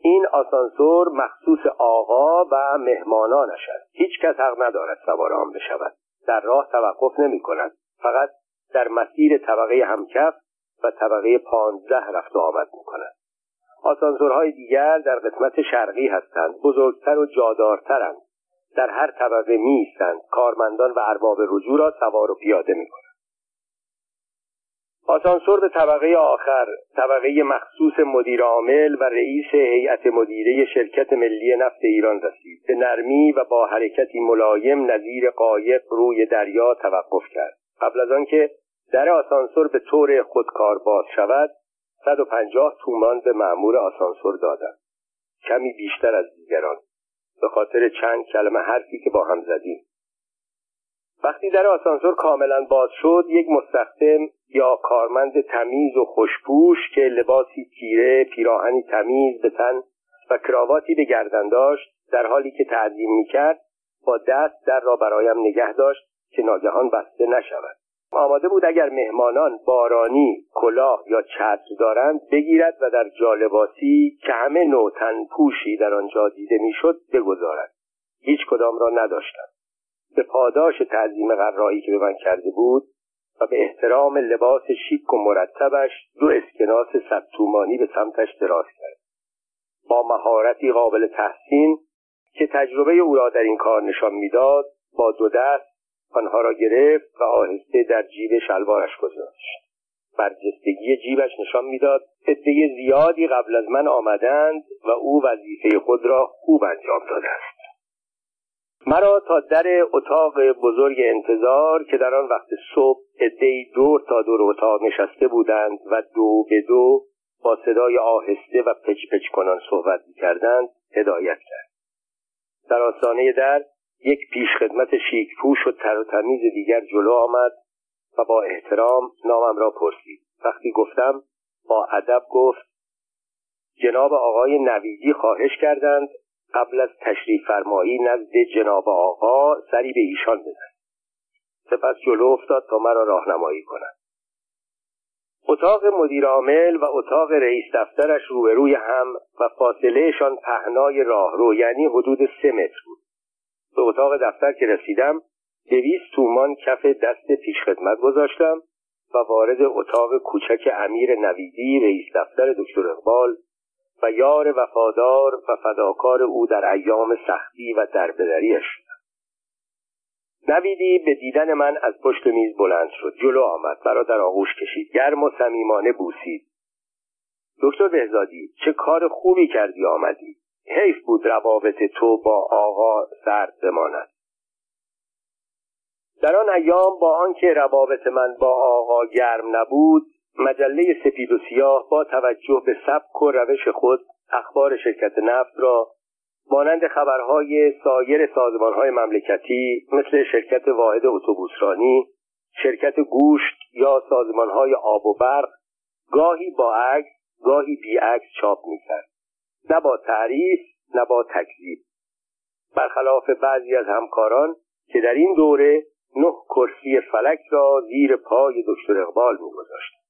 این آسانسور مخصوص آقا و مهمانانش است. هیچ کس حق ندارد سوار آن بشود. در راه توقف نمی کند. فقط در مسیر طبقه همکف و طبقه پانزده رفت و آمد می کند. آسانسورهای دیگر در قسمت شرقی هستند. بزرگتر و جادارترند. در هر طبقه می کارمندان و ارباب رجوع را سوار و پیاده می کنند. آسانسور به طبقه آخر طبقه مخصوص مدیر عامل و رئیس هیئت مدیره شرکت ملی نفت ایران رسید. به نرمی و با حرکتی ملایم نظیر قایق روی دریا توقف کرد. قبل از آنکه در آسانسور به طور خودکار باز شود 150 تومان به معمور آسانسور دادند. کمی بیشتر از دیگران به خاطر چند کلمه حرفی که با هم زدیم. وقتی در آسانسور کاملا باز شد یک مستخدم یا کارمند تمیز و خوشپوش که لباسی تیره پیراهنی تمیز به تن و کراواتی به گردن داشت در حالی که تعظیم می‌کرد با دست در را برایم نگه داشت که ناگهان بسته نشود. آماده بود اگر مهمانان بارانی کلاه یا چتر دارند بگیرد و در جالباسی که همه نوع پوشی در آنجا دیده می‌شد بگذارد. هیچ کدام را نداشتند. به پاداش تعظیم قرایی که به من کرده بود و به احترام لباس شیک و مرتبش دو اسکناس تومانی به سمتش دراز کرد. با مهارتی قابل تحسین که تجربه او را در این کار نشان می‌داد با دو دست آنها را گرفت و آهسته در جیب شلوارش گذاشت. برجستگی جیبش نشان می‌داد عده زیادی قبل از من آمدند و او وظیفه خود را خوب انجام داده است. مرا تا در اتاق بزرگ انتظار که در آن وقت صبح عدهای دور تا دور اتاق نشسته بودند و دو به دو با صدای آهسته و پچ پچ کنان صحبت کردند هدایت کرد. در آستانه در یک پیشخدمت شیک پوش و تر و تمیز دیگر جلو آمد و با احترام نامم را پرسید. وقتی گفتم با ادب گفت جناب آقای نویدی خواهش کردند قبل از تشریف فرمایی نزد جناب آقا سری به ایشان بزن. سپس جلو افتاد تا مرا راهنمایی کند. اتاق مدیر عامل و اتاق رئیس دفترش روبروی هم و فاصلهشان پهنای راهرو یعنی حدود سه متر بود. به اتاق دفتر که رسیدم دویست تومان کف دست پیشخدمت گذاشتم و وارد اتاق کوچک امیر نویدی رئیس دفتر دکتر اقبال و یار وفادار و فداکار او در ایام سختی و دربدریش. شدم نویدی به دیدن من از پشت میز بلند شد. جلو آمد. مرا در آغوش کشید. گرم و صمیمانه بوسید. دکتر بهزادی چه کار خوبی کردی آمدی. حیف بود روابط تو با آقا سرد بماند. در آن ایام با آنکه روابط من با آقا گرم نبود مجله سپید و سیاه با توجه به سبک و روش خود اخبار شرکت نفت را مانند خبرهای سایر سازمانهای مملکتی مثل شرکت واحد اتوبوسرانی شرکت گوشت یا سازمانهای آب و برق گاهی با عکس گاهی بیعکس چاپ می‌کرد. نه با تعریف نه با تکذیب. برخلاف بعضی از همکاران که در این دوره نه کرسی فلک را زیر پای دکتر اقبال میگذاشت.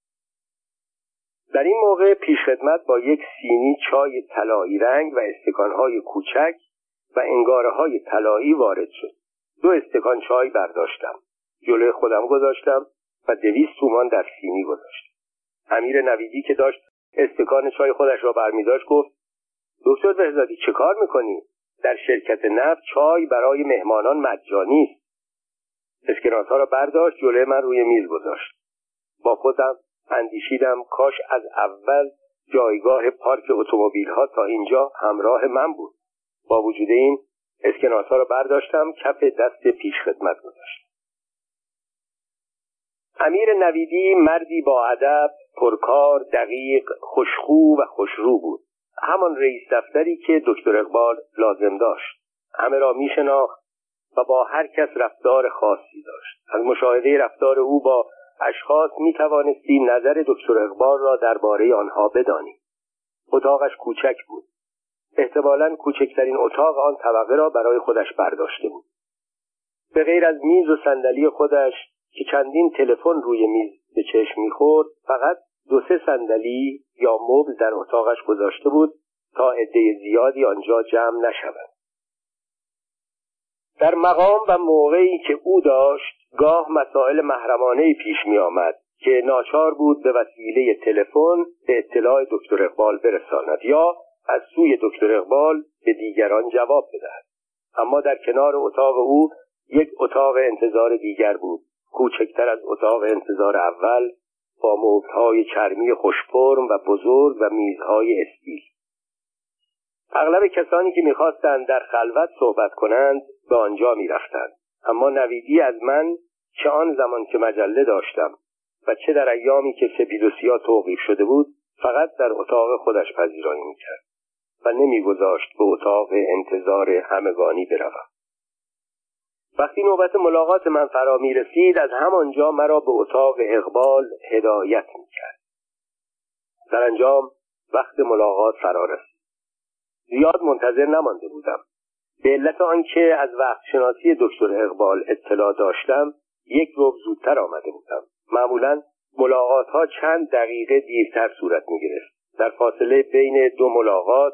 در این موقع پیشخدمت با یک سینی چای طلایی رنگ و استکانهای کوچک و انگاره های طلایی وارد شد. دو استکان چای برداشتم. جلوی خودم گذاشتم و دویست تومان در سینی گذاشتم. امیر نویدی که داشت استکان چای خودش را برمیداشت گفت دکتر بهزادی چه کار می‌کنی؟ در شرکت نفت چای برای مهمانان مجانی است اسکناس ها را برداشت جلوی من روی میز گذاشت. با خودم اندیشیدم کاش از اول جایگاه پارک اتومبیل ها تا اینجا همراه من بود. با وجود این اسکناس ها را برداشتم کف دست پیش خدمت گذاشتم. امیر نویدی مردی با ادب پرکار دقیق خوشخو و خوشرو بود. همان رئیس دفتری که دکتر اقبال لازم داشت. همه را میشناخت و با هر کس رفتار خاصی داشت. از مشاهده رفتار او با اشخاص می توانستی نظر دکتر اقبال را درباره آنها بدانی اتاقش کوچک بود. احتمالا کوچکترین اتاق آن طبقه را برای خودش برداشته بود. به غیر از میز و صندلی خودش که چندین تلفن روی میز به چشم می‌خورد فقط دو سه صندلی یا مبل در اتاقش گذاشته بود تا عده زیادی آنجا جمع نشوند. در مقام و موقعی که او داشت گاه مسائل محرمانه پیش می آمد که ناچار بود به وسیله تلفن به اطلاع دکتر اقبال برساند یا از سوی دکتر اقبال به دیگران جواب بدهد. اما در کنار اتاق او یک اتاق انتظار دیگر بود. کوچکتر از اتاق انتظار اول با مبلهای چرمی خوشپرم و بزرگ و میزهای استیل. اغلب کسانی که می‌خواستند در خلوت صحبت کنند به آنجا می‌رفتند. اما نویدی از من چه آن زمان که مجله داشتم و چه در ایامی که سپید و سیاه توقیف شده بود فقط در اتاق خودش پذیرایی می‌کرد و نمیگذاشت به اتاق انتظار همگانی بروم. وقتی نوبت ملاقات من فرا می رسید از همانجا مرا به اتاق اقبال هدایت می کرد سرانجام وقت ملاقات فرا رسید. زیاد منتظر نمانده بودم. به علت آنکه از وقت شناسی دکتر اقبال اطلاع داشتم یک روب زودتر آمده بودم. معمولا ملاقات ها چند دقیقه دیرتر صورت می گرفت در فاصله بین دو ملاقات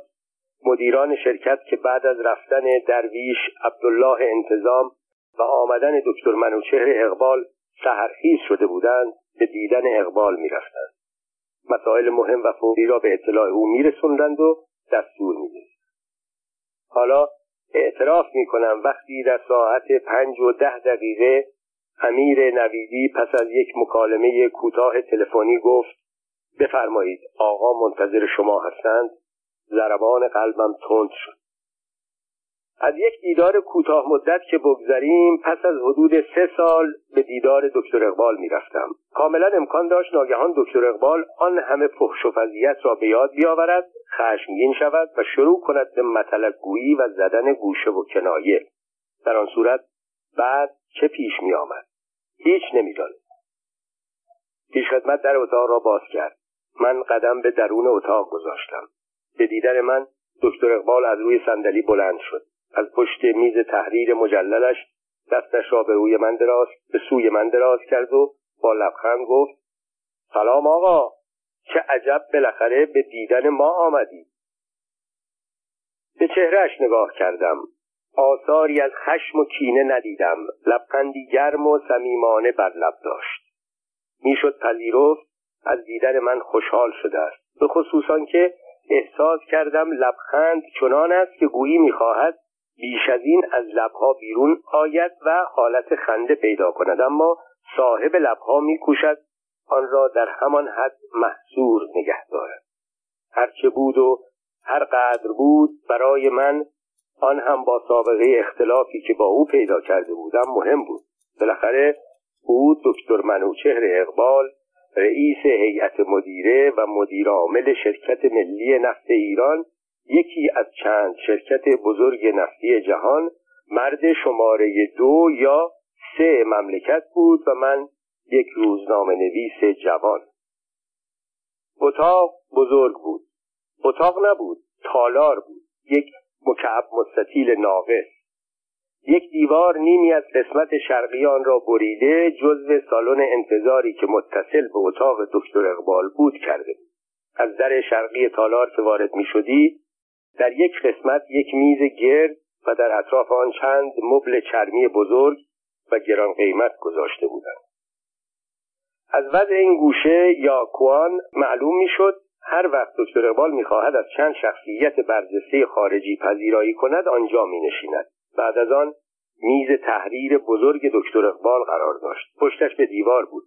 مدیران شرکت که بعد از رفتن درویش عبدالله انتظام و آمدن دکتر منوچهر اقبال سهرخیز شده بودند به دیدن اقبال می‌رفتند. مسائل مهم و فوری را به اطلاع او میرسوندند و دستور می‌دهید حالا اعتراف می‌کنم وقتی در ساعت پنج و ده دقیقه امیر نویدی پس از یک مکالمه کوتاه تلفنی گفت بفرمایید آقا منتظر شما هستند. ضربان قلبم تند شد. از یک دیدار کوتاه مدت که بگذریم پس از حدود سه سال به دیدار دکتر اقبال می‌رفتم. کاملا امکان داشت ناگهان دکتر اقبال آن همه فحش و فضیت را به یاد بیاورد خشمگین شود و شروع کند به مطلق گویی و زدن گوشه و کنایه. در آن صورت بعد چه پیش می آمد هیچ نمی‌دانست پیشخدمت در اتاق را باز کرد. من قدم به درون اتاق گذاشتم. به دیدن من دکتر اقبال از روی صندلی بلند شد. از پشت میز تحریر مجللش دستش را به روی من دراز به سوی من دراز کرد و با لبخند گفت سلام آقا چه عجب بالاخره به دیدن ما آمدی. به چهرهش نگاه کردم آثاری از خشم و کینه ندیدم لبخندی گرم و صمیمانه بر لب داشت. می‌شد پذیرفت از دیدن من خوشحال شده است به خصوصا که احساس کردم لبخند چنان است که گویی می‌خواهد بیش از این از لبها بیرون آید و حالت خنده پیدا کند. اما صاحب لبها میکوشد آن را در همان حد محصور نگه دارد. هرچه بود و هر قدر بود برای من آن هم با سابقه اختلافی که با او پیدا کرده بودم مهم بود. بالاخره او دکتر منوچهر اقبال رئیس هیئت مدیره و مدیر عامل شرکت ملی نفت ایران یکی از چند شرکت بزرگ نفتی جهان مرد شماره دو یا سه مملکت بود و من یک روزنامه نویس جوان. اتاق بزرگ بود. اتاق نبود تالار بود. یک مکعب مستطیل ناقص. یک دیوار نیمی از قسمت شرقی آن را بریده جزو سالن انتظاری که متصل به اتاق دکتر اقبال بود کرده بود. از در شرقی تالار که وارد می شدی در یک قسمت یک میز گرد و در اطراف آن چند مبل چرمی بزرگ و گران قیمت گذاشته بودند. از وضع این گوشه یا کوان معلوم می‌شد هر وقت دکتر اقبال می‌خواهد از چند شخصیت برجسته خارجی پذیرایی کند آنجا مینشیند. بعد از آن میز تحریر بزرگ دکتر اقبال قرار داشت. پشتش به دیوار بود.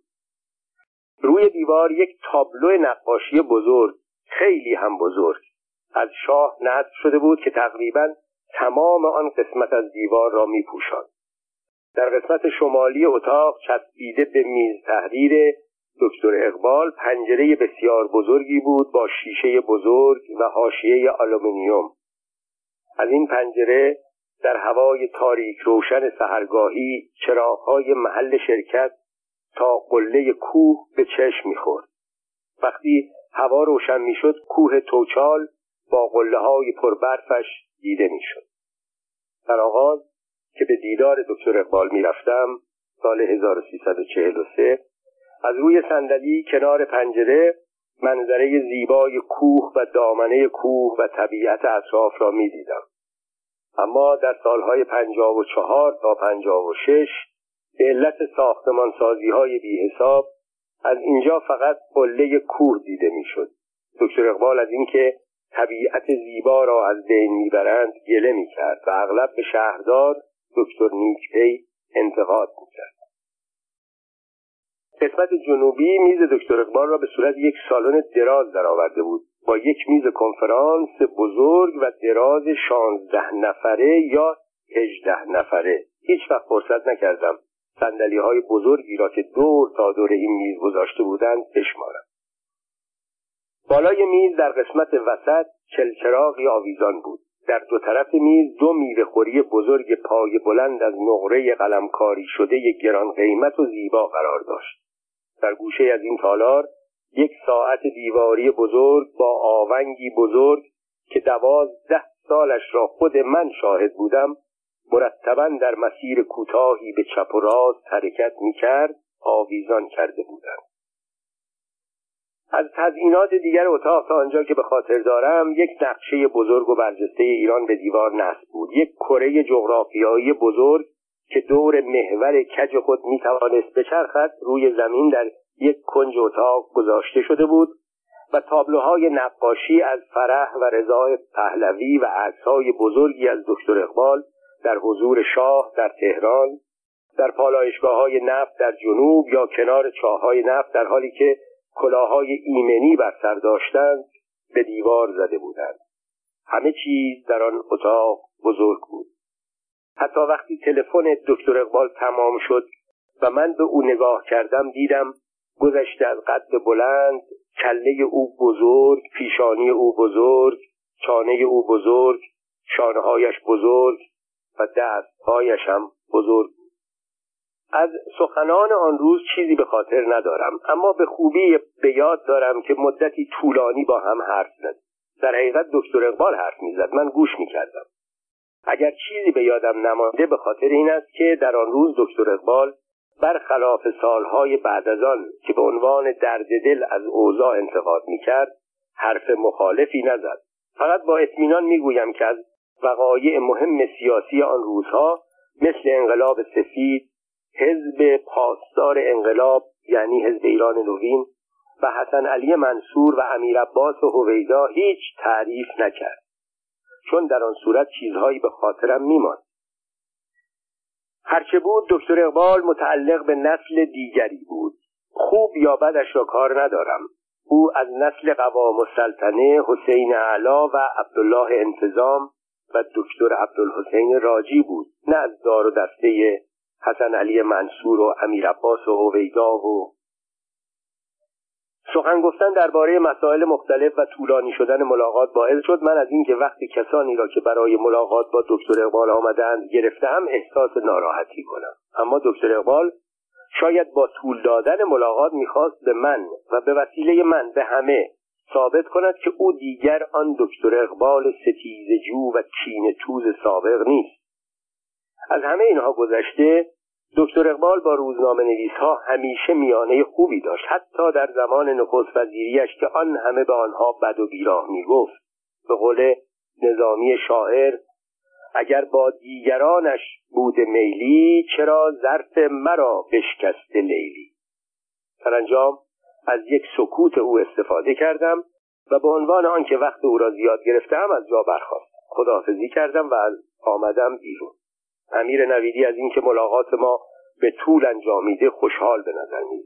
روی دیوار یک تابلو نقاشی بزرگ خیلی هم بزرگ. از شاه نصب شده بود که تقریبا تمام آن قسمت از دیوار را می در قسمت شمالی اتاق چسبیده به میز تحریر دکتر اقبال پنجره بسیار بزرگی بود با شیشه بزرگ و حاشیه آلومینیوم. از این پنجره در هوای تاریک روشن سحرگاهی چراغهای محل شرکت تا قله کوه به چشم می‌خورد. وقتی هوا روشن می‌شد کوه توچال با قله های پربرفش دیده می‌شد در آغاز که به دیدار دکتر اقبال می‌رفتم سال 1343 از روی صندلی کنار پنجره منظره زیبای کوه و دامنه کوه و طبیعت اطراف را می‌دیدم اما در سالهای پنجاب و چهار تا پنجاب و شش به علت ساختمان سازی های بی حساب از اینجا فقط قله کوه دیده می‌شد. دکتر اقبال از اینکه طبیعت زیبا را از بین می‌برند گله می‌کرد و اغلب به شهردار دکتر نیکپی انتقاد می‌کرد. قسمت جنوبی میز دکتر اقبال را به صورت یک سالن دراز درآورده بود. با یک میز کنفرانس بزرگ و دراز شانزده نفره یا هجده نفره. هیچ وقت فرصت نکردم سندلی های بزرگی را که دور تا دور این میز گذاشته بودند بشمارم. بالای میز در قسمت وسط چلچراغی آویزان بود. در دو طرف میز دو میوه خوری بزرگ پای بلند از نقره قلمکاری شده گران قیمت و زیبا قرار داشت. در گوشه از این تالار یک ساعت دیواری بزرگ با آونگی بزرگ که دوازده سالش را خود من شاهد بودم مرتبا در مسیر کوتاهی به چپ و راست حرکت می‌کرد آویزان کرده بودند. از تزئینات دیگر اتاق تا آنجا که به خاطر دارم یک نقشه بزرگ و برجسته ایران به دیوار نصب بود. یک کره جغرافیایی بزرگ که دور محور کج خود می توانست بچرخد روی زمین در یک کنج اتاق گذاشته شده بود و تابلوهای نقاشی از فرح و رضای پهلوی و عکسهای بزرگی از دکتر اقبال در حضور شاه در تهران در پالایشگاه های نفت در جنوب یا کنار چاهای نفت در حالی که کلاهای ایمنی بر سر داشتند به دیوار زده بودند. همه چیز در آن اتاق بزرگ بود. حتی وقتی تلفن دکتر اقبال تمام شد و من به او نگاه کردم دیدم گذشته از قد بلند کله او بزرگ پیشانی او بزرگ چانه او بزرگ شانههایش بزرگ و دستهایش هم بزرگ از سخنان آن روز چیزی به خاطر ندارم اما به خوبی به یاد دارم که مدتی طولانی با هم حرف زد در حقیقت دکتر اقبال حرف می‌زد من گوش می‌کردم. اگر چیزی به یادم نمانده به خاطر این است که در آن روز دکتر اقبال برخلاف سالهای بعد از آن که به عنوان درد دل از اوضاع انتقاد می‌کرد حرف مخالفی نزد. فقط با اطمینان می‌گویم که از وقایع مهم سیاسی آن روزها مثل انقلاب سفید حزب پاسدار انقلاب یعنی حزب ایران نوین و حسن علی منصور و امیر عباس و هویدا هیچ تعریف نکرد چون در آن صورت چیزهایی به خاطرم میماند. هرچه بود دکتر اقبال متعلق به نسل دیگری بود. خوب یا بدش را کار ندارم. او از نسل قوام السلطنه حسین علا و عبدالله انتظام و دکتر عبدالحسین راجی بود نه از دار و دسته حسن علی منصور و امیر عباس و هویدا و سخن گفتن درباره مسائل مختلف و طولانی شدن ملاقات باعث شد من از اینکه وقتی کسانی را که برای ملاقات با دکتر اقبال آمدند گرفتم احساس ناراحتی کنم. اما دکتر اقبال شاید با طول دادن ملاقات می‌خواست به من و به وسیله من به همه ثابت کند که او دیگر آن دکتر اقبال ستیز جو و کین توز سابق نیست. از همه اینها گذشته دکتر اقبال با روزنامه نویس ها همیشه میانه خوبی داشت. حتی در زمان نخست وزیریش که آن همه به آنها بد و بیراه می‌گفت. به قول نظامی شاعر اگر با دیگرانش بود میلی چرا ظرف مرا بشکست لیلی؟ انجام از یک سکوت او استفاده کردم و به عنوان آنکه وقت او را زیاد گرفتم از جا برخواستم خداحافظی کردم و از آمدم بیرون. امیر نویدی از اینکه ملاقات ما به طول انجامیده خوشحال به نظر می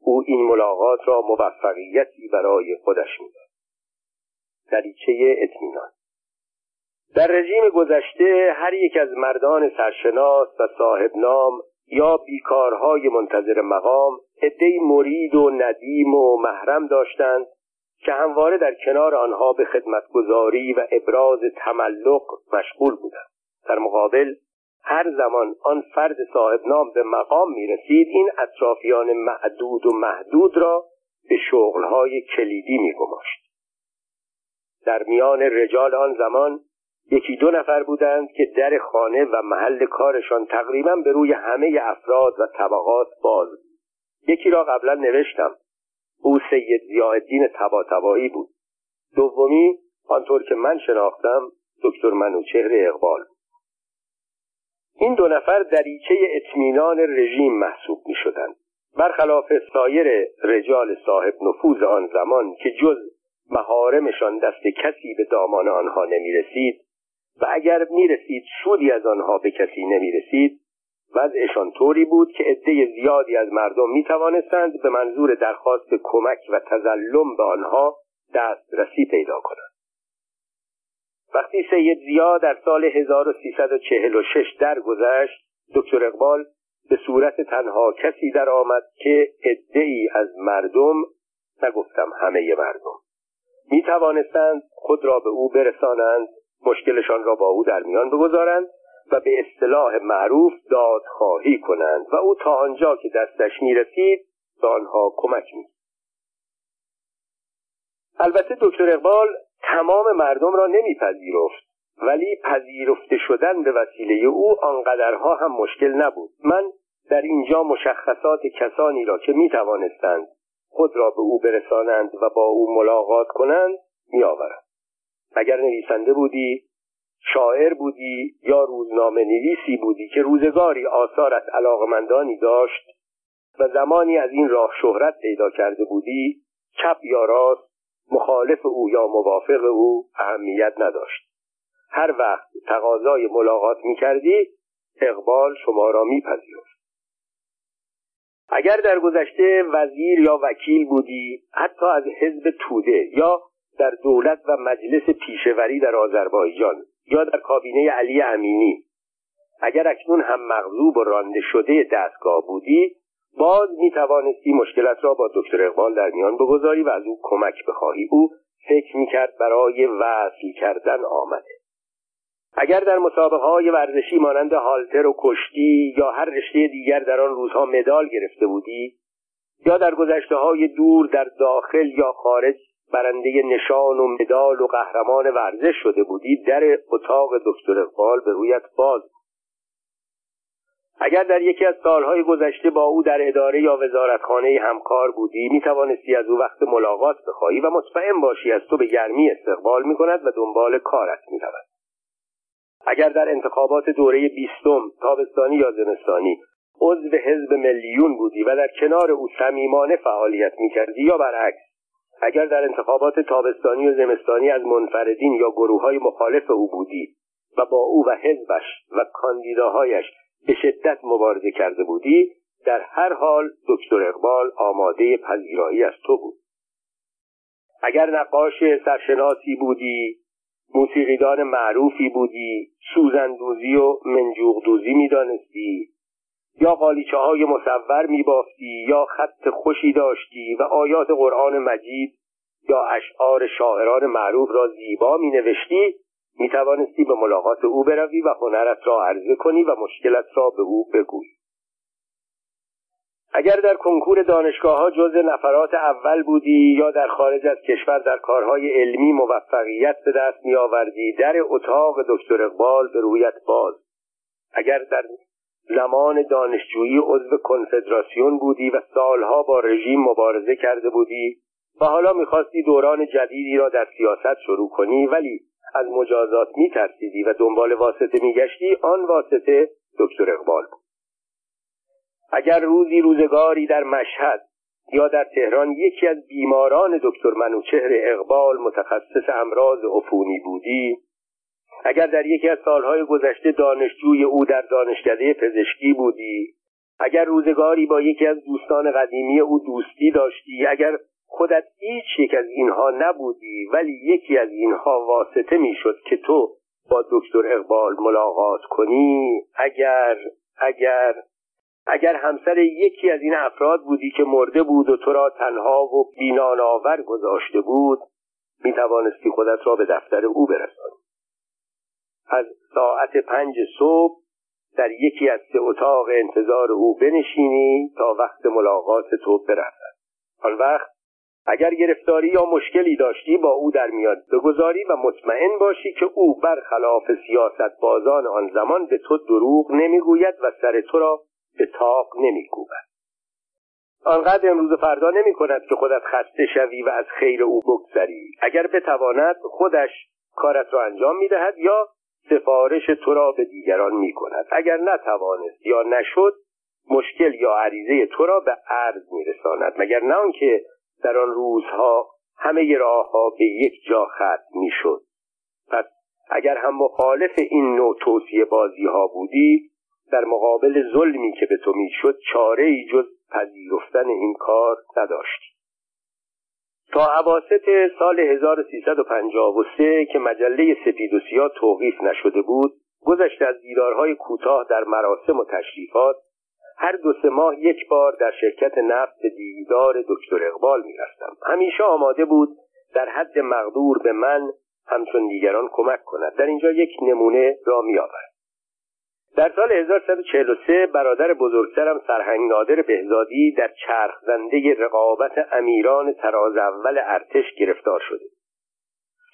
او این ملاقات را موفقیتی برای خودش می‌داد. دریچه اطمینان. در رژیم گذشته هر یک از مردان سرشناس و صاحب نام یا بیکارهای منتظر مقام عدهای مرید و ندیم و محرم داشتند که همواره در کنار آنها به خدمتگذاری و ابراز تملق مشغول بودند. در مقابل هر زمان آن فرد صاحب نام به مقام می رسید این اطرافیان معدود و محدود را به شغلهای کلیدی می گماشت. در میان رجال آن زمان یکی دو نفر بودند که در خانه و محل کارشان تقریبا به روی همه افراد و طبقات باز بود. یکی را قبلا نوشتم. او سید زیادین تباتبایی بود. دومی آنطور که من شناختم دکتر منوچهر اقبال این دو نفر دریچه اطمینان رژیم محسوب می شدند برخلاف سایر رجال صاحب نفوذ آن زمان که جز مهارمشان دست کسی به دامان آنها نمی رسید و اگر می رسید سودی از آنها به کسی نمی رسید وضعشان طوری بود که عده زیادی از مردم می توانستند به منظور درخواست کمک و تظلم به آنها دسترسی پیدا کنند. وقتی سید زیا در سال 1346 درگذشت دکتر اقبال به صورت تنها کسی در آمد که ای از مردم نگفتم همه مردم. می توانستند خود را به او برسانند مشکلشان را با او در میان بگذارند و به اصطلاح معروف دادخواهی کنند و او تا آنجا که دستش می‌رسید به آنها کمک می البته دکتر اقبال تمام مردم را نمیپذیرفت ولی پذیرفته شدن به وسیله او آنقدرها هم مشکل نبود. من در اینجا مشخصات کسانی را که می توانستند خود را به او برسانند و با او ملاقات کنند میآورم. اگر نویسنده بودی شاعر بودی یا روزنامه نویسی بودی که روزگاری آثار علاقمندانی داشت و زمانی از این راه شهرت پیدا کرده بودی چپ یا راست مخالف او یا موافق او اهمیت نداشت. هر وقت تقاضای ملاقات می کردی اقبال شما را میپذیرفت. اگر در گذشته وزیر یا وکیل بودی حتی از حزب توده یا در دولت و مجلس پیشوری در آذربایجان یا در کابینه علی امینی اگر اکنون هم مغضوب و رانده شده دستگاه بودی باز می توانستی مشکلت را با دکتر اقبال در میان بگذاری و از او کمک بخواهی. او فکر می کرد برای وصل کردن آمده. اگر در مسابقه های ورزشی مانند هالتر و کشتی یا هر رشته دیگر در آن روزها مدال گرفته بودی یا در گذشته های دور در داخل یا خارج برنده نشان و مدال و قهرمان ورزش شده بودی در اتاق دکتر اقبال به رویت باز اگر در یکی از سالهای گذشته با او در اداره یا وزارتخانه همکار بودی می توانستی از او وقت ملاقات بخواهی و مطمئن باشی از تو به گرمی استقبال می کند و دنبال کارت می رود. اگر در انتخابات دوره بیستم تابستانی یا زمستانی عضو حزب ملیون بودی و در کنار او صمیمانه فعالیت می کردی یا برعکس اگر در انتخابات تابستانی و زمستانی از منفردین یا گروه های مخالف او بودی و با او و حزبش و کاندیداهایش به شدت مبارزه کرده بودی در هر حال دکتر اقبال آماده پذیرایی از تو بود. اگر نقاش سرشناسی بودی موسیقیدان معروفی بودی سوزندوزی و منجوغدوزی می‌دانستی یا قالیچه های مصور میبافتی یا خط خوشی داشتی و آیات قرآن مجید یا اشعار شاعران معروف را زیبا می نوشتی می توانستی به ملاقات او بروی و هنرت را عرضه کنی و مشکلت را به او بگویی اگر در کنکور دانشگاه ها جز نفرات اول بودی یا در خارج از کشور در کارهای علمی موفقیت به دست می آوردی در اتاق دکتر اقبال به رویت باز. اگر در زمان دانشجویی عضو کنفدراسیون بودی و سالها با رژیم مبارزه کرده بودی و حالا می‌خواستی دوران جدیدی را در سیاست شروع کنی ولی از مجازات میترسیدی و دنبال واسطه میگشتی آن واسطه دکتر اقبال بود. اگر روزی روزگاری در مشهد یا در تهران یکی از بیماران دکتر منوچهر اقبال متخصص امراض عفونی بودی اگر در یکی از سالهای گذشته دانشجوی او در دانشکده پزشکی بودی اگر روزگاری با یکی از دوستان قدیمی او دوستی داشتی اگر خودت هیچ یک از اینها نبودی ولی یکی از اینها واسطه می‌شد که تو با دکتر اقبال ملاقات کنی. اگر اگر اگر همسر یکی از این افراد بودی که مرده بود و تو را تنها و بیناناور گذاشته بود می توانستی خودت را به دفتر او برسانی. از ساعت پنج صبح در یکی از سه اتاق انتظار او بنشینی تا وقت ملاقات تو برسد. آن وقت اگر گرفتاری یا مشکلی داشتی با او در میاد بگذاری و مطمئن باشی که او برخلاف سیاست بازان آن زمان به تو دروغ نمی‌گوید و سر تو را به تاق نمیکوبد. آنقدر امروز فردا نمی کند که خودت خسته شوی و از خیر او بگذری. اگر بتواند خودش کارت را انجام می دهد یا سفارش تو را به دیگران می کند اگر نتوانست یا نشد مشکل یا عریضه تو را به عرض می رساند مگر نه آنکه در آن روزها همه راهها به یک جا ختم می شد پس اگر هم مخالف این نوع توصیه بازی ها بودی در مقابل ظلمی که به تو می‌شد چاره ای جز پذیرفتن این کار نداشتی. تا عواسط سال 1353 که مجله سپید و سیاه توقیف نشده بود گذشته از دیدارهای کوتاه در مراسم و تشریفات هر دو سه ماه یک بار در شرکت نفت به دیدار دکتر اقبال می‌رفتم. همیشه آماده بود در حد مقدور به من همچون دیگران کمک کند. در اینجا یک نمونه را میآورد در سال 1143 برادر بزرگترم سرهنگ نادر بهزادی در چرخ زنده رقابت امیران تراز اول ارتش گرفتار شده.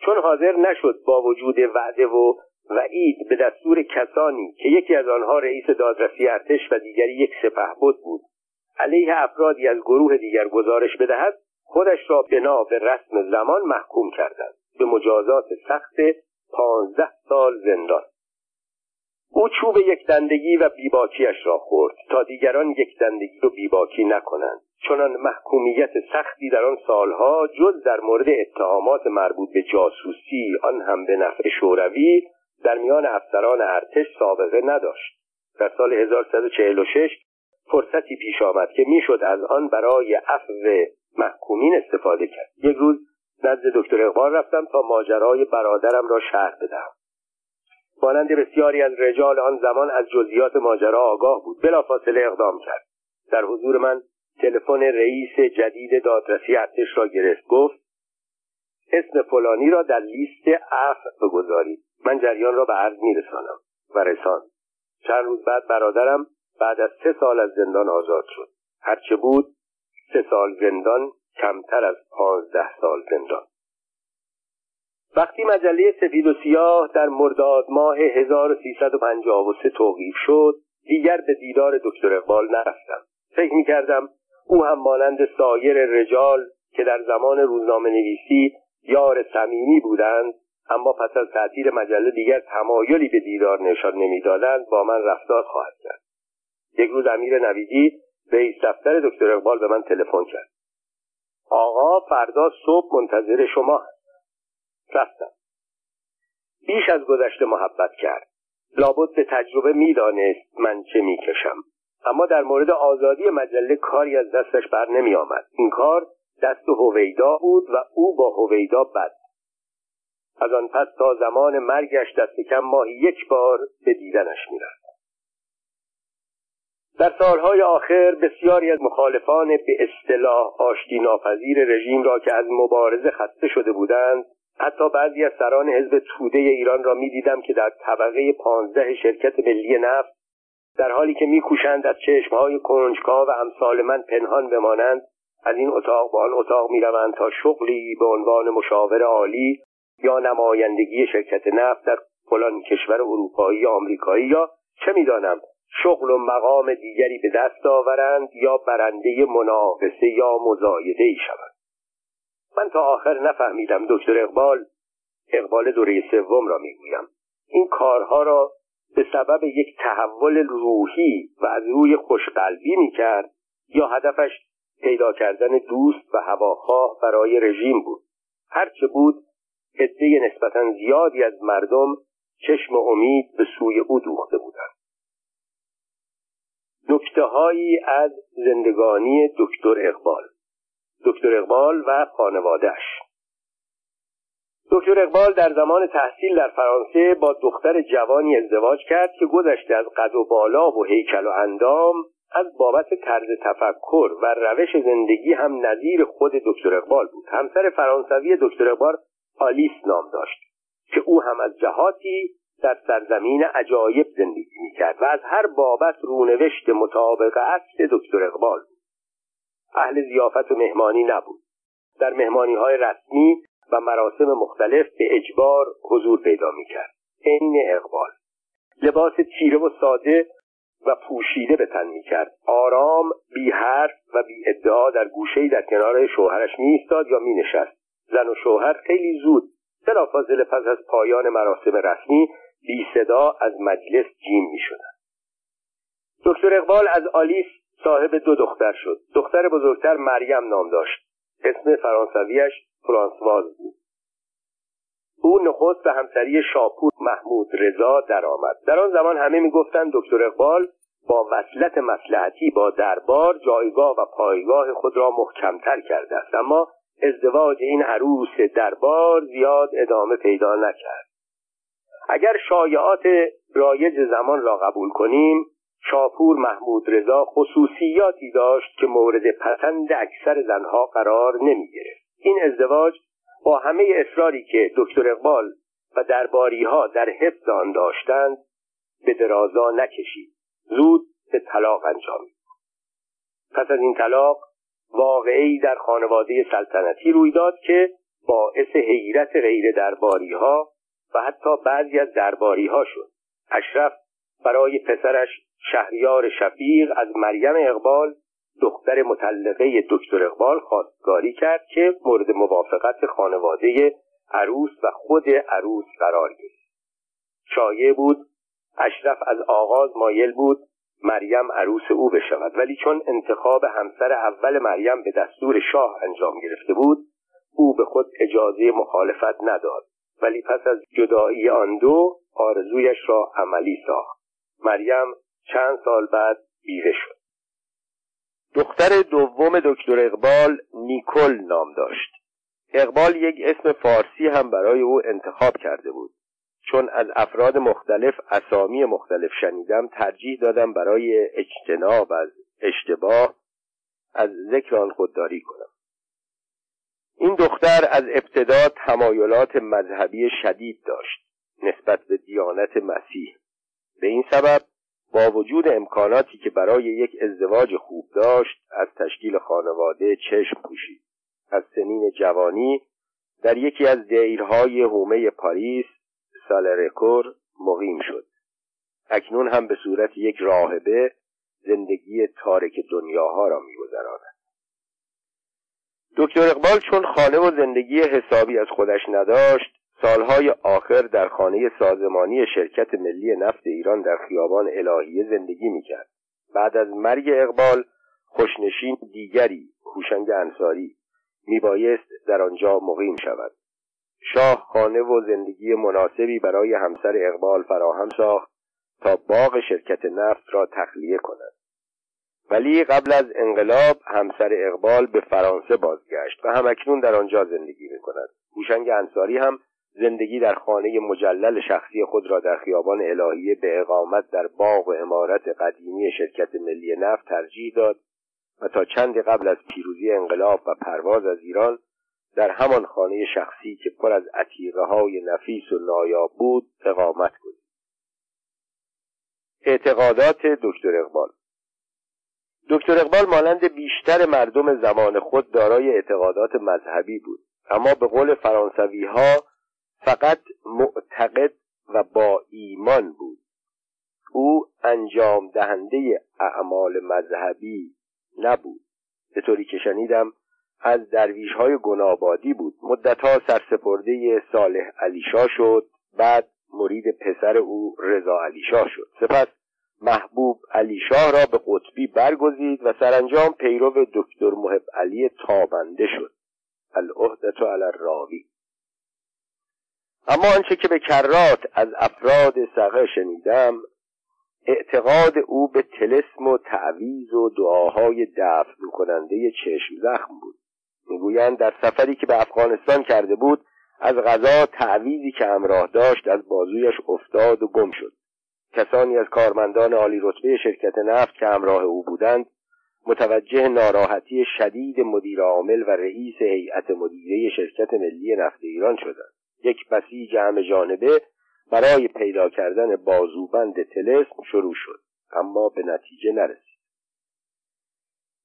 چون حاضر نشد با وجود وعده و وعید به دستور کسانی که یکی از آنها رئیس دادرسی ارتش و دیگری یک سپهبد بود علیه افرادی از گروه دیگر گزارش بدهد خودش را بنا به رسم زمان محکوم کردند به مجازات سخت پانزده سال زندان. او چوب یک دندگی و بیباکیش را خورد تا دیگران یک دندگی رو بیباکی نکنند. چنان محکومیت سختی در آن سالها جز در مورد اتهامات مربوط به جاسوسی آن هم به نفع شوروی در میان افسران ارتش سابقه نداشت. در سال 1146 فرصتی پیش آمد که می‌شد از آن برای عفو محکومین استفاده کرد. یک روز نزد دکتر اقبال رفتم تا ماجرای برادرم را شرح بدهم. مانند بسیاری از رجال آن زمان از جزئیات ماجرا آگاه بود. بلافاصله اقدام کرد. در حضور من تلفن رئیس جدید دادرسی ارتش را گرفت. گفت اسم فلانی را در لیست عفو بگذارید. من جریان را به عرض میرسانم و رسان چند روز بعد برادرم بعد از سه سال از زندان آزاد شد. هرچه بود سه سال زندان کمتر از پانزده سال زندان. وقتی مجله سفید و سیاه در مرداد ماه 1353 توقیف شد دیگر به دیدار دکتر اقبال نرفتم. فکر می کردم او هم مانند سایر رجال که در زمان روزنامه نویسی یار صمیمی بودند اما پس از تعطیل مجله دیگر تمایلی به دیدار نشان نمی‌دادند با من رفتار خواهد کرد. یک روز امیر نویدی رئیس دفتر دکتر اقبال به من تلفن کرد. آقا فردا صبح منتظر شما هست رفتم. بیش از گذشته محبت کرد. لابد به تجربه می‌دانست من چه می‌کشم. اما در مورد آزادی مجله کاری از دستش بر نمی آمد. این کار دست هویدا بود و او با هویدا بد از آن پس تا زمان مرگش دست کم ماهی یک بار به دیدنش می‌رفت. در سالهای آخر بسیاری از مخالفان به اصطلاح آشتی ناپذیر رژیم را که از مبارزه خسته شده بودند حتی بعضی از سران حزب توده ایران را می‌دیدم که در طبقه پانزده شرکت ملی نفت در حالی که میکوشند از چشمهای کنجکاو و امثال من پنهان بمانند از این اتاق به آن اتاق می‌روند تا شغلی به عنوان مشاور عالی یا نمایندگی شرکت نفت در فلان کشور اروپایی یا آمریکایی یا چه می‌دانم شغل و مقام دیگری به دست آورند یا برنده مناقصه یا مزایده ای شوند. من تا آخر نفهمیدم دکتر اقبال اقبال دوره سوم را می‌گویم. این کارها را به سبب یک تحول روحی و از روی خوشقلبی می‌کرد یا هدفش پیدا کردن دوست و هواخواه برای رژیم بود. هرچه بود عده نسبتا زیادی از مردم چشم امید به سوی او دوخته بودند. نکته هایی از زندگانی دکتر اقبال. دکتر اقبال و خانوادهش دکتر اقبال در زمان تحصیل در فرانسه با دختر جوانی ازدواج کرد که گذشته از قد و بالا و هیکل و اندام از بابت طرز تفکر و روش زندگی هم نظیر خود دکتر اقبال بود. همسر فرانسوی دکتر اقبال آلیس نام داشت که او هم از جهاتی در سرزمین عجایب زندگی می‌کرد و از هر بابت رونوشت مطابق اصل دکتر اقبال اهل زیافت و مهمانی نبود. در مهمانی های رسمی و مراسم مختلف به اجبار حضور پیدا می‌کرد. عین اقبال. لباس تیره و ساده و پوشیده به تن می‌کرد. آرام بی حرف و بی ادعا در گوشهای در کنار شوهرش میایستاد یا مینشست. زن و شوهر خیلی زود بلافاصله پس از پایان مراسم رسمی بی صدا از مجلس جیم می شدن. دکتر اقبال از آلیس صاحب دو دختر شد. دختر بزرگتر مریم نام داشت. اسم فرانسویش فرانسواز بود. او نخست به همسری شاپور محمود رضا درآمد. در آن زمان همه می‌گفتند دکتر اقبال با وصلت مسلحتی با دربار جایگاه و پایگاه خود را محکمتر کرده است. اما ازدواج این عروس دربار زیاد ادامه پیدا نکرد. اگر شایعات رایج زمان را قبول کنیم شاپور محمود رضا خصوصیاتی داشت که مورد پسند اکثر زنها قرار نمی گرفت این ازدواج با همه اصراری که دکتر اقبال و درباری ها در حفظ آن داشتند به درازا نکشید. زود به طلاق انجامید پس از این طلاق واقعی در خانواده سلطنتی روی داد که باعث حیرت غیر درباری ها و حتی بعضی از درباری ها شد. اشرف برای پسرش شهریار شفیق از مریم اقبال دختر مطلقه دکتر اقبال خواستگاری کرد که مورد موافقت خانواده عروس و خود عروس قرار گرفت. شایع بود اشرف از آغاز مایل بود مریم عروس او بشود. ولی چون انتخاب همسر اول مریم به دستور شاه انجام گرفته بود او به خود اجازه مخالفت نداد. ولی پس از جدایی آن دو آرزویش را عملی ساخت. مریم چند سال بعد بیوه شد. دختر دوم دکتر اقبال نیکل نام داشت. اقبال یک اسم فارسی هم برای او انتخاب کرده بود. چون از افراد مختلف اسامی مختلف شنیدم ترجیح دادم برای اجتناب از اشتباه از ذکر آن خودداری کنم. این دختر از ابتدا تمایلات مذهبی شدید داشت نسبت به دیانت مسیح. به این سبب با وجود امکاناتی که برای یک ازدواج خوب داشت از تشکیل خانواده چشم پوشید. از سنین جوانی در یکی از دیرهای هومه پاریس سالرکور مقیم شد. اکنون هم به صورت یک راهبه زندگی تارک دنیاها را میگذراند. دکتر اقبال چون خانه و زندگی حسابی از خودش نداشت سالهای آخر در خانه سازمانی شرکت ملی نفت ایران در خیابان الهیه زندگی می‌کرد. بعد از مرگ اقبال خوشنشین دیگری هوشنگ انصاری میبایست در آنجا مقیم شود. شاه خانه و زندگی مناسبی برای همسر اقبال فراهم ساخت تا باغ شرکت نفت را تخلیه کند. ولی قبل از انقلاب همسر اقبال به فرانسه بازگشت و همکنون در آنجا زندگی می کند هوشنگ انصاری هم زندگی در خانه مجلل شخصی خود را در خیابان الهیه به اقامت در باغ و امارت قدیمی شرکت ملی نفت ترجیح داد و تا چند قبل از پیروزی انقلاب و پرواز از ایران در همان خانه شخصی که پر از عتیقه های نفیس و نایاب بود اقامت کنید اعتقادات دکتر اقبال. دکتر اقبال مانند بیشتر مردم زمان خود دارای اعتقادات مذهبی بود اما به قول فرانسوی ها فقط معتقد و با ایمان بود. او انجام دهنده اعمال مذهبی نبود. به طوری که شنیدم از درویش های گنابادی بود. مدتها سرسپرده صالح علیشا شد بعد مرید پسر او رضا علیشا شد. سپس محبوب علی شاه را به قطبی برگزید و سرانجام پیرو دکتر محب علی تابنده شد. العهدة علی الراوی. اما آنچه که به کرات از افراد سقه شنیدم اعتقاد او به تلسم و تعویز و دعاهای دفن کننده چشم زخم بود. می‌گویند در سفری که به افغانستان کرده بود از غذا تعویزی که همراه داشت از بازویش افتاد و گم شد. کسانی از کارمندان عالی رتبه شرکت نفت که همراه او بودند متوجه ناراحتی شدید مدیر عامل و رئیس هیئت مدیره شرکت ملی نفت ایران شدند. یک بسیج همه جانبه برای پیدا کردن بازوبند تلسم شروع شد اما به نتیجه نرسید.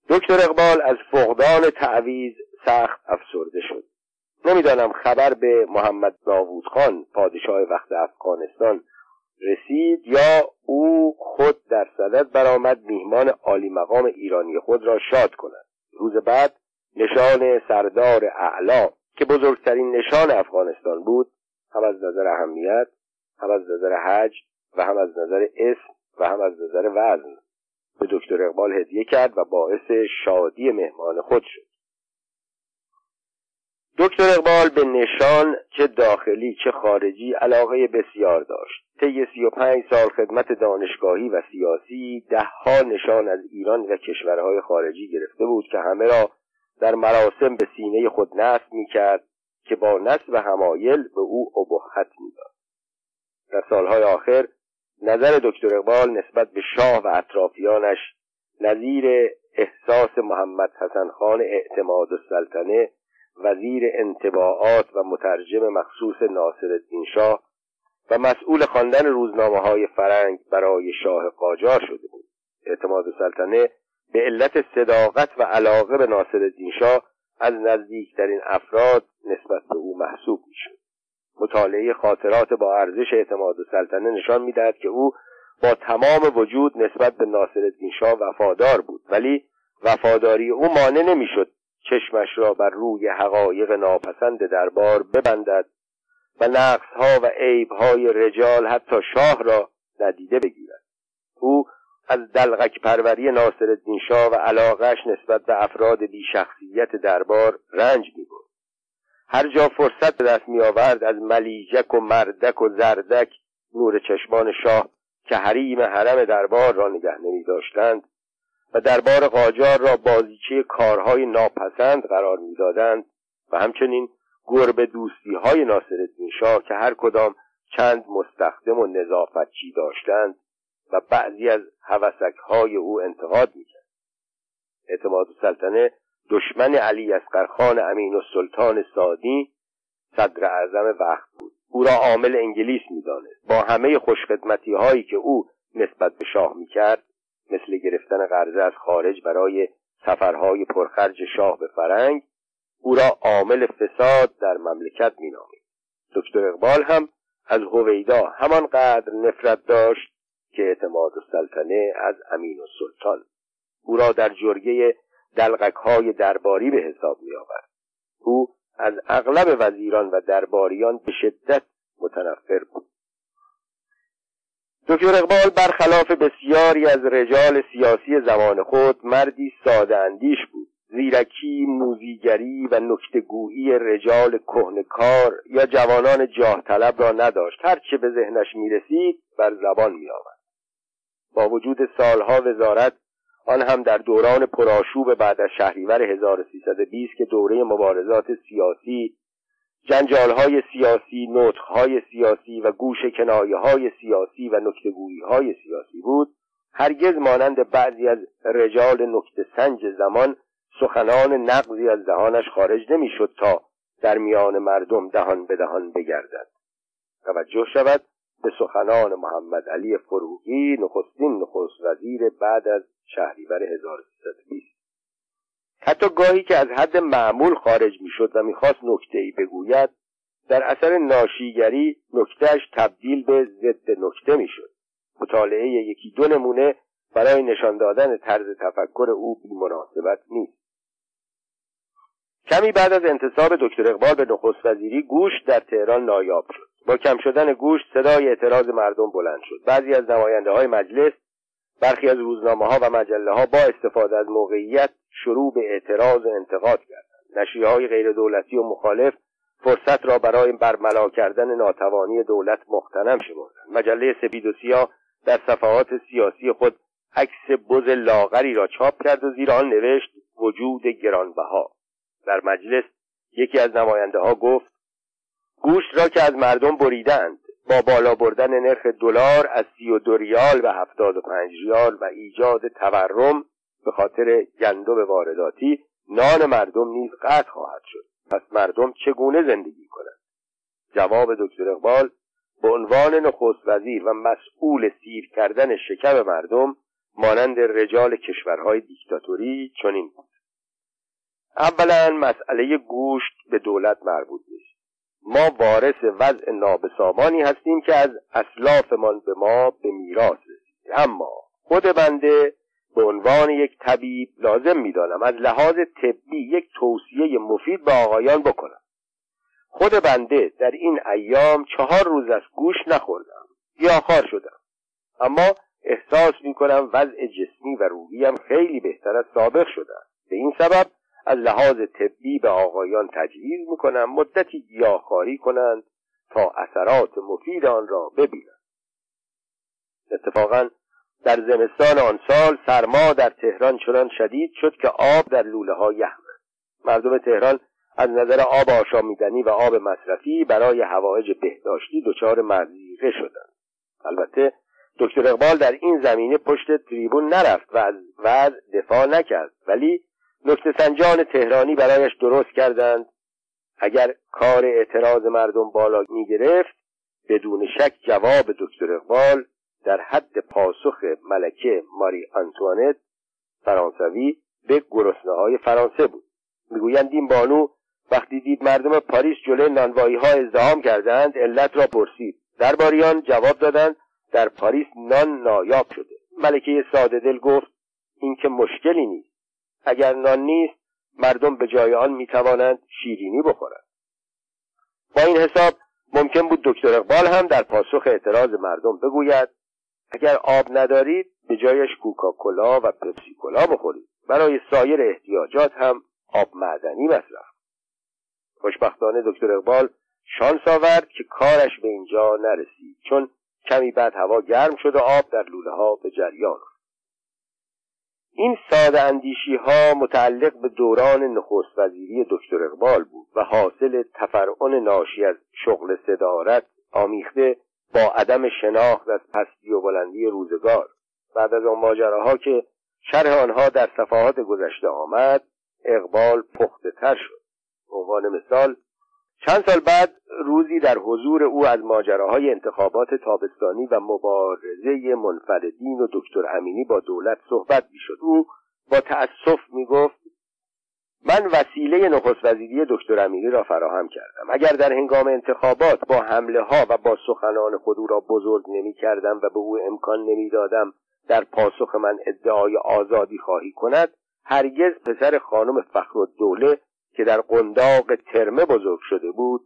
دکتر اقبال از فقدان تعویز سخت افسرده شد. نمی‌دانم خبر به محمد داوود خان پادشاه وقت افغانستان رسید یا او خود در صدد برآمد میهمان عالی مقام ایرانی خود را شاد کند. روز بعد نشان سردار اعلا که بزرگترین نشان افغانستان بود هم از نظر اهمیت هم از نظر حج و هم از نظر اسم و هم از نظر وزن. به دکتر اقبال هدیه کرد و باعث شادی مهمان خود شد. دکتر اقبال به نشان چه داخلی چه خارجی علاقه بسیار داشت. طی سی و پنج سال خدمت دانشگاهی و سیاسی دهها نشان از ایران و کشورهای خارجی گرفته بود که همه را در مراسم به سینه خود نصب می‌کرد که با نصب همایل به او ابهت می‌داد. در سالهای آخر نظر دکتر اقبال نسبت به شاه و اطرافیانش نظیر احساس محمد حسن خان اعتماد السلطنه وزیر انتباعات و مترجم مخصوص ناصر شاه و مسئول خواندن روزنامه های فرنگ برای شاه قاجار شده بود. اعتماد سلطنه به علت صداقت و علاقه به ناصر شاه از نزدیکترین افراد نسبت به او محسوب می‌شد. مطالعه خاطرات با ارزش اعتماد سلطنه نشان می‌دهد که او با تمام وجود نسبت به ناصر شاه وفادار بود ولی وفاداری او مانع نمی‌شد چشمش را بر روی حقایق ناپسند دربار ببندد و نقصها و عیبهای رجال حتی شاه را ندیده بگیرد او از دلغک پروری ناصر شاه و علاقش نسبت به افراد بی شخصیت دربار رنج می بود. هر جا فرصت به دست می آورد از ملیجک و مردک و زردک نور چشمان شاه که حریم حرم دربار را نگه نمی داشتند و دربار قاجار را بازیچه کارهای ناپسند قرار می‌دادند و همچنین گربه دوستی های ناصر شاه که هر کدام چند مستخدم و نظافتچی داشتند و بعضی از حوثک های او انتقاد می‌کرد. اعتماد سلطنه دشمن علی اسقرخان امین و سلطان سادی صدر اعظم وقت بود. او را عامل انگلیس می‌دانست. با همه خوشخدمتی هایی که او نسبت به شاه می‌کرد مثل گرفتن قرضه از خارج برای سفرهای پرخرج شاه به فرنگ او را عامل فساد در مملکت مینامید. دکتر اقبال هم از هویدا همانقدر نفرت داشت که اعتماد سلطنه از امین و سلطان. او را در جرگه دلغک های درباری به حساب می آورد او از اغلب وزیران و درباریان به شدت متنفر بود. دکتر اقبال برخلاف بسیاری از رجال سیاسی زمان خود مردی ساده اندیش بود. زیرکی موزیگری و نکتگویی رجال کهنکار یا جوانان جاه طلب را نداشت. هرچه به ذهنش می‌رسید بر زبان میآورد. با وجود سالها وزارت آن هم در دوران پرآشوب بعد از شهریور 1320 که دوره مبارزات سیاسی های سیاسی های سیاسی و گوش کنایه های سیاسی و نکتگویی های سیاسی بود. هرگز مانند بعضی از رجال نکته سنج زمان سخنان نقضی از دهانش خارج نمی‌شد تا در میان مردم دهان به دهان بگردد. توجه شود به سخنان محمد علی فروغی نخستین نخست وزیر بعد از شهریور 1320 حتی گاهی که از حد معمول خارج می‌شد و می‌خواست نکته ای بگوید در اثر ناشیگری نکتهش تبدیل به ضد نکته می‌شد. مطالعه یکی دو نمونه برای نشان دادن طرز تفکر او بیمناسبت نیست. کمی بعد از انتصاب دکتر اقبال به نخست وزیری گوشت در تهران نایاب شد. با کم شدن گوشت صدای اعتراض مردم بلند شد. بعضی از نماینده های مجلس برخی از روزنامه ها و مجله ها با استفاده از موقعیت شروع به اعتراض و انتقاد کردند. نشریه های غیر دولتی و مخالف فرصت را برای برملا کردن ناتوانی دولت مختنم شمردند. مجله سپید و سیاه در صفحات سیاسی خود عکس بز لاغری را چاپ کرد و زیر آن نوشت وجود گرانبها. در مجلس یکی از نماینده ها گفت گوشت را که از مردم بریدند با بالا بردن نرخ دلار از سی و دو ریال و هفتاد و پنج ریال و ایجاد تورم به خاطر گندم وارداتی نان مردم نیز قطع خواهد شد. پس مردم چگونه زندگی کنند؟ جواب دکتر اقبال به عنوان نخست وزیر و مسئول سیر کردن شکم مردم مانند رجال کشورهای دیکتاتوری چنین بود. اولا مسئله گوشت به دولت مربوط نیست. ما وارث وضع نابسامانی هستیم که از اسلافمان به ما به میراث رسید اما خود بنده به عنوان یک طبیب لازم می‌دانم از لحاظ طبی یک توصیه مفید به آقایان بکنم. خود بنده در این ایام چهار روز از گوش نخوردم. گیاهخوار شدم. اما احساس می‌کنم وضع جسمی و روحیم خیلی بهتر از سابق شدم به این سبب از لحاظ طبی به آقایان تجویز می‌کنم مدتی گیاهخواری کنند تا اثرات مفید آن را ببینند. اتفاقا در زمستان آن سال سرما در تهران چنان شدید شد که آب در لوله ها یخ مردم تهران از نظر آب آشامیدنی و آب مصرفی برای هوایج بهداشتی دچار مضیقه شدند. البته دکتر اقبال در این زمینه پشت تریبون نرفت و از وضع دفاع نکرد ولی نکته سنجان تهرانی برایش درست کردند. اگر کار اعتراض مردم بالا می گرفت بدون شک جواب دکتر اقبال در حد پاسخ ملکه ماری آنتوانت فرانسوی به گرسنه های فرانسه بود. می‌گویند این بانو وقتی دید مردم پاریس جلوی نانوایی ها ازدهام کردند علت را پرسید. درباریان جواب دادند در پاریس نان نایاب شده. ملکه ساده دل گفت این که مشکلی نیست. اگر نان نیست مردم به جای آن می‌توانند شیرینی بخورند. با این حساب ممکن بود دکتر اقبال هم در پاسخ اعتراض مردم بگوید اگر آب ندارید به جایش کوکاکولا و پپسیکولا بخورید. برای سایر احتیاجات هم آب معدنی مصرف. خوشبختانه دکتر اقبال شانس آورد که کارش به اینجا نرسید چون کمی بعد هوا گرم شد و آب در لوله ها به جریان این ساده اندیشی ها متعلق به دوران نخست وزیری دکتر اقبال بود و حاصل تفرعن ناشی از شغل صدارت آمیخته با عدم شناخت از پستی و بلندی روزگار. بعد از آن ماجراها که شرح آنها در صفحات گذشته آمد اقبال پخته تر شد. عنوان مثال چند سال بعد روزی در حضور او از ماجراهای انتخابات تابستانی و مبارزه منفردین و دکتر امینی با دولت صحبت می‌شد. او با تأسف می‌گفت من وسیله نخست وزیری دکتر امینی را فراهم کردم. اگر در هنگام انتخابات با حمله ها و با سخنان خود او را بزرگ نمی کردم و به او امکان نمی دادم در پاسخ من ادعای آزادی خواهی کند هرگز پسر خانم فخر دوله که در قنداق ترمه بزرگ شده بود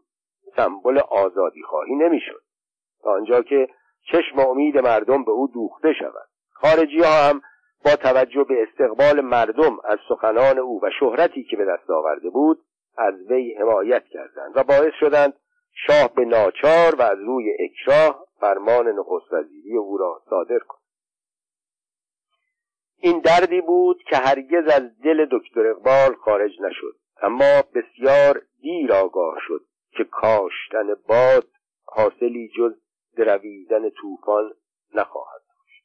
سمبل آزادی خواهی نمی‌شد. تا آنجا که چشم امید مردم به او دوخته شود. خارجی ها هم با توجه به استقبال مردم از سخنان او و شهرتی که به دست آورده بود از وی حمایت کردند و باعث شدند شاه به ناچار و از روی اکراه فرمان نخست وزیری او را صادر کند. این دردی بود که هرگز از دل دکتر اقبال خارج نشد. اما بسیار دیر آگاه شد که کاشتن باد حاصلی جز درویدن طوفان نخواهد داشت.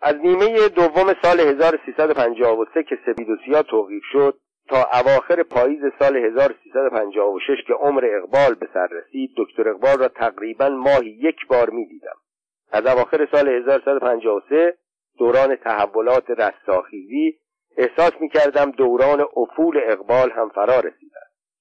از نیمه دوم سال 1353 که سپید و سیاه توقیف شد تا اواخر پاییز سال 1356 که عمر اقبال به سر رسید دکتر اقبال را تقریبا ماهی یک بار می دیدم از اواخر سال 1353 دوران تحولات رستاخیزی احساس می کردم دوران افول اقبال هم فرا رسیده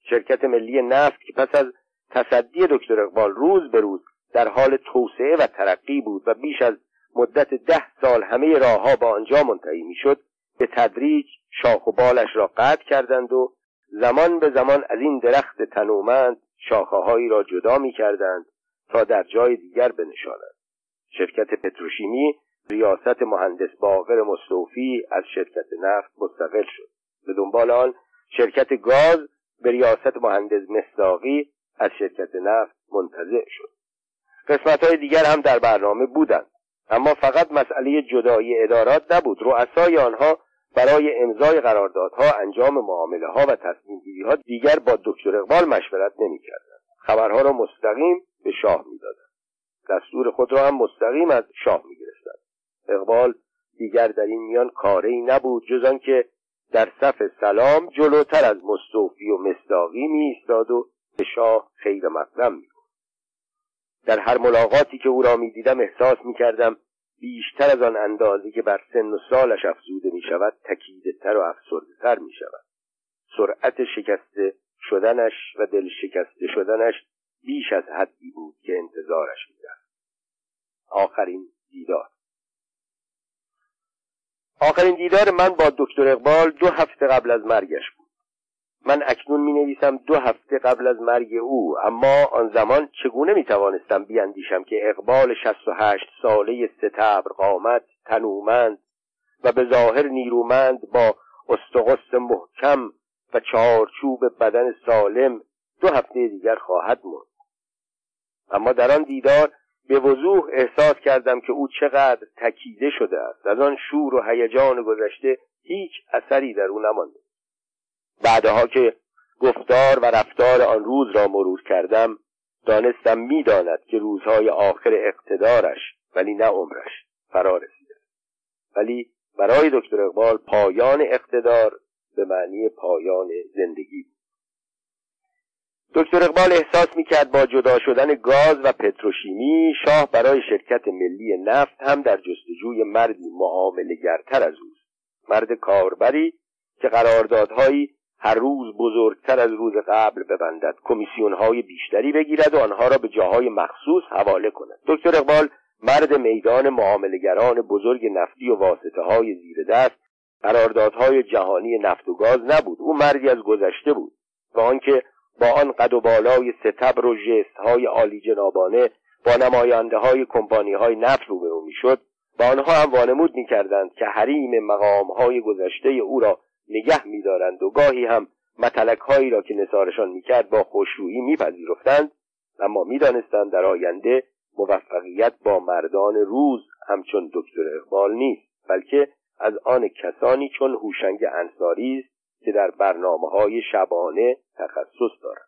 شرکت ملی نفت که پس از تصدی دکتر اقبال روز به روز در حال توسعه و ترقی بود و بیش از مدت ده سال همه راهها با آنجا منتهی می‌شد به تدریج شاخ و بالش را قطع کردند و زمان به زمان از این درخت تنومند شاخه هایی را جدا می کردند تا در جای دیگر بنشانند. شرکت پتروشیمی ریاست مهندس باقر مستوفی از شرکت نفت مستقل شد. به دنبال آن شرکت گاز به ریاست مهندس مصداقی از شرکت نفت منتظر شد. قسمت های دیگر هم در برنامه بودند اما فقط مسئله جدایی ادارات نبود. رؤسای آنها برای امضای قراردادها انجام معامله ها و تصمیم گیری ها دیگر با دکتر اقبال مشورت نمی‌کردند. خبرها را مستقیم به شاه می‌دادند. دستور خود را هم مستقیم از شاه می‌گرفتند. اقبال دیگر در این میان کاری نبود جز آنکه در صف سلام جلوتر از مستوفی و مصداقی می ایستاد و به شاه خیر مقدم در هر ملاقاتی که او را می دیدم احساس می کردم بیشتر از آن اندازه که بر سن و سالش افزوده می شود تکیده تر و افسرده تر می شود سرعت شکسته شدنش و دل شکسته شدنش بیش از حدی بود که انتظارش می آخرین دیدار. آخرین دیدار من با دکتر اقبال دو هفته قبل از مرگش بود. من اکنون می نویسم دو هفته قبل از مرگ او اما آن زمان چگونه می توانستم بیاندیشم که اقبال شست و هشت ساله ستبر قامت تنومند و به ظاهر نیرومند با استقست محکم و چارچوب بدن سالم دو هفته دیگر خواهد مرد. اما در آن دیدار به وضوح احساس کردم که او چقدر تکیده شده است. از آن شور و هیجان گذشته هیچ اثری در او نمانده. بعدها که گفتار و رفتار آن روز را مرور کردم دانستم می‌داند که روزهای آخر اقتدارش ولی نه عمرش فرا رسیده. ولی برای دکتر اقبال پایان اقتدار به معنی پایان زندگی بود. دکتر اقبال احساس می‌کرد با جدا شدن گاز و پتروشیمی شاه برای شرکت ملی نفت هم در جستجوی مردی معامله گرتر از اوست. مرد کاربری که قراردادهایی هر روز بزرگتر از روز قبل ببندد کمیسیون های بیشتری بگیرد و آنها را به جاهای مخصوص حواله کند. دکتر اقبال مرد میدان معاملگران بزرگ نفتی و واسطه های زیر دست قراردادهای جهانی نفت و گاز نبود. او مردی از گذشته بود و آنکه با آن قد و بالای ستبر و جست های عالی جنابانه با نماینده های کمپانی های نفت روبرو می‌شد با آنها هم وانمود می‌کردند که حریم مقام های گذشته او را نگه میدارند و گاهی هم متلک هایی را که نثارشان می‌کرد با خوشرویی میپذیرفتند اما می‌دانستند در آینده موفقیت با مردان روز همچون دکتر اقبال نیست بلکه از آن کسانی چون هوشنگ انصاری است که در برنامه های شبانه تخصص دارند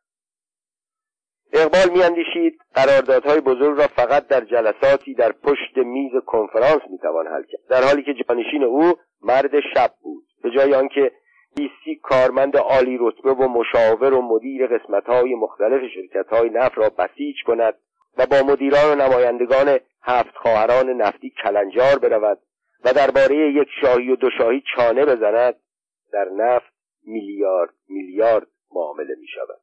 اقبال میاندیشید قراردادهای بزرگ را فقط در جلساتی در پشت میز کنفرانس می‌توان حل کرد در حالی که جانشین او مرد شب بود. به جای آنکه بیستی کارمند عالی رتبه و مشاور و مدیر قسمتهای مختلف شرکتهای نفت را بسیج کند و با مدیران و نمایندگان هفت خواهران نفتی کلنجار برود و درباره یک شاهی و دو شاهی چانه بزند در نفت میلیارد میلیارد معامله می شود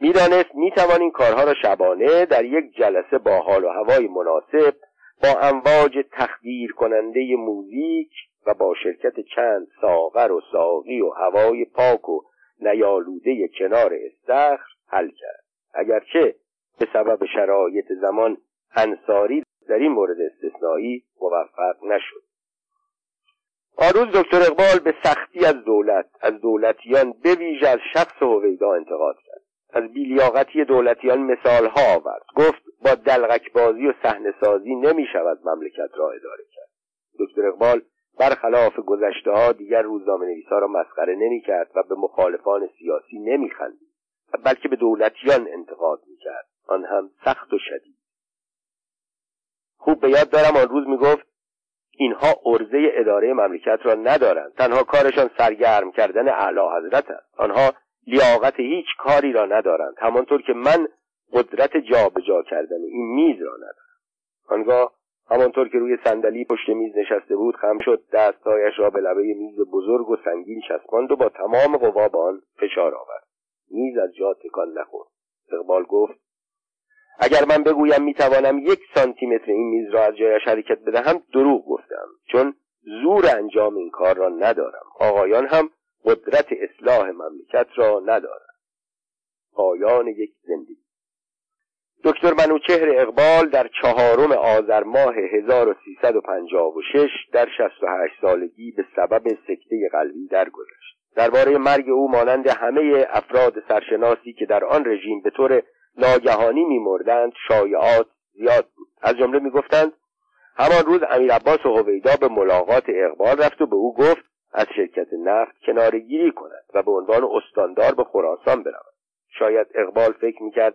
می‌دانست می‌توان این کارها را شبانه در یک جلسه با حال و هوای مناسب با امواج تخدیر کننده موزیک و با شرکت چند ساغر و ساقی و هوای پاک و نیالوده کنار استخر حل کرد. اگرچه به سبب شرایط زمان انصاری در این مورد استثنایی موفق نشد. آروز دکتر اقبال به سختی از دولت از دولتیان به ویژه از شخص هویدا انتقاد کرد. از بیلیاقتی دولتیان مثالها آورد. گفت با دلغک بازی و صحنه سازی نمی شود مملکت را اداره کرد. دکتر اقبال برخلاف گذشته ها دیگر روزنامه نویسا را مسخره نمی کرد و به مخالفان سیاسی نمی خندید بلکه به دولتیان انتقاد می کرد آن هم سخت و شدید. خوب به یاد دارم آن روز می گفت اینها عرضه اداره مملکت را ندارند. تنها کارشان سرگرم کردن اعلی حضرت است. آنها لیاقت هیچ کاری را ندارند. همانطور که من قدرت جابجا جا کردن این میز را ندارم. آنگاه همانطور که روی صندلی پشت میز نشسته بود خم شد. دستهایش را به لبه میز بزرگ و سنگین چسباند و با تمام قوا به آن فشار آورد. میز از جا تکان نخورد. اقبال گفت اگر من بگویم می‌توانم یک سانتی متر این میز را از جایش حرکت بدهم دروغ گفتم چون زور انجام این کار را ندارم. آقایان هم قدرت اصلاح مملکت را ندارند. پایان یک زندگی. دکتر منوچهر اقبال در چهارم آذر ماه 1356 در 68 سالگی به سبب سکته قلبی درگذشت. درباره مرگ او مانند همه افراد سرشناسی که در آن رژیم به طور ناگهانی میمردند شایعات زیاد بود. از جمله می‌گفتند همان روز امیر عباس و هویدا به ملاقات اقبال رفت و به او گفت از شرکت نفت کنارگیری کند و به عنوان استاندار به خراسان برود. شاید اقبال فکر می‌کرد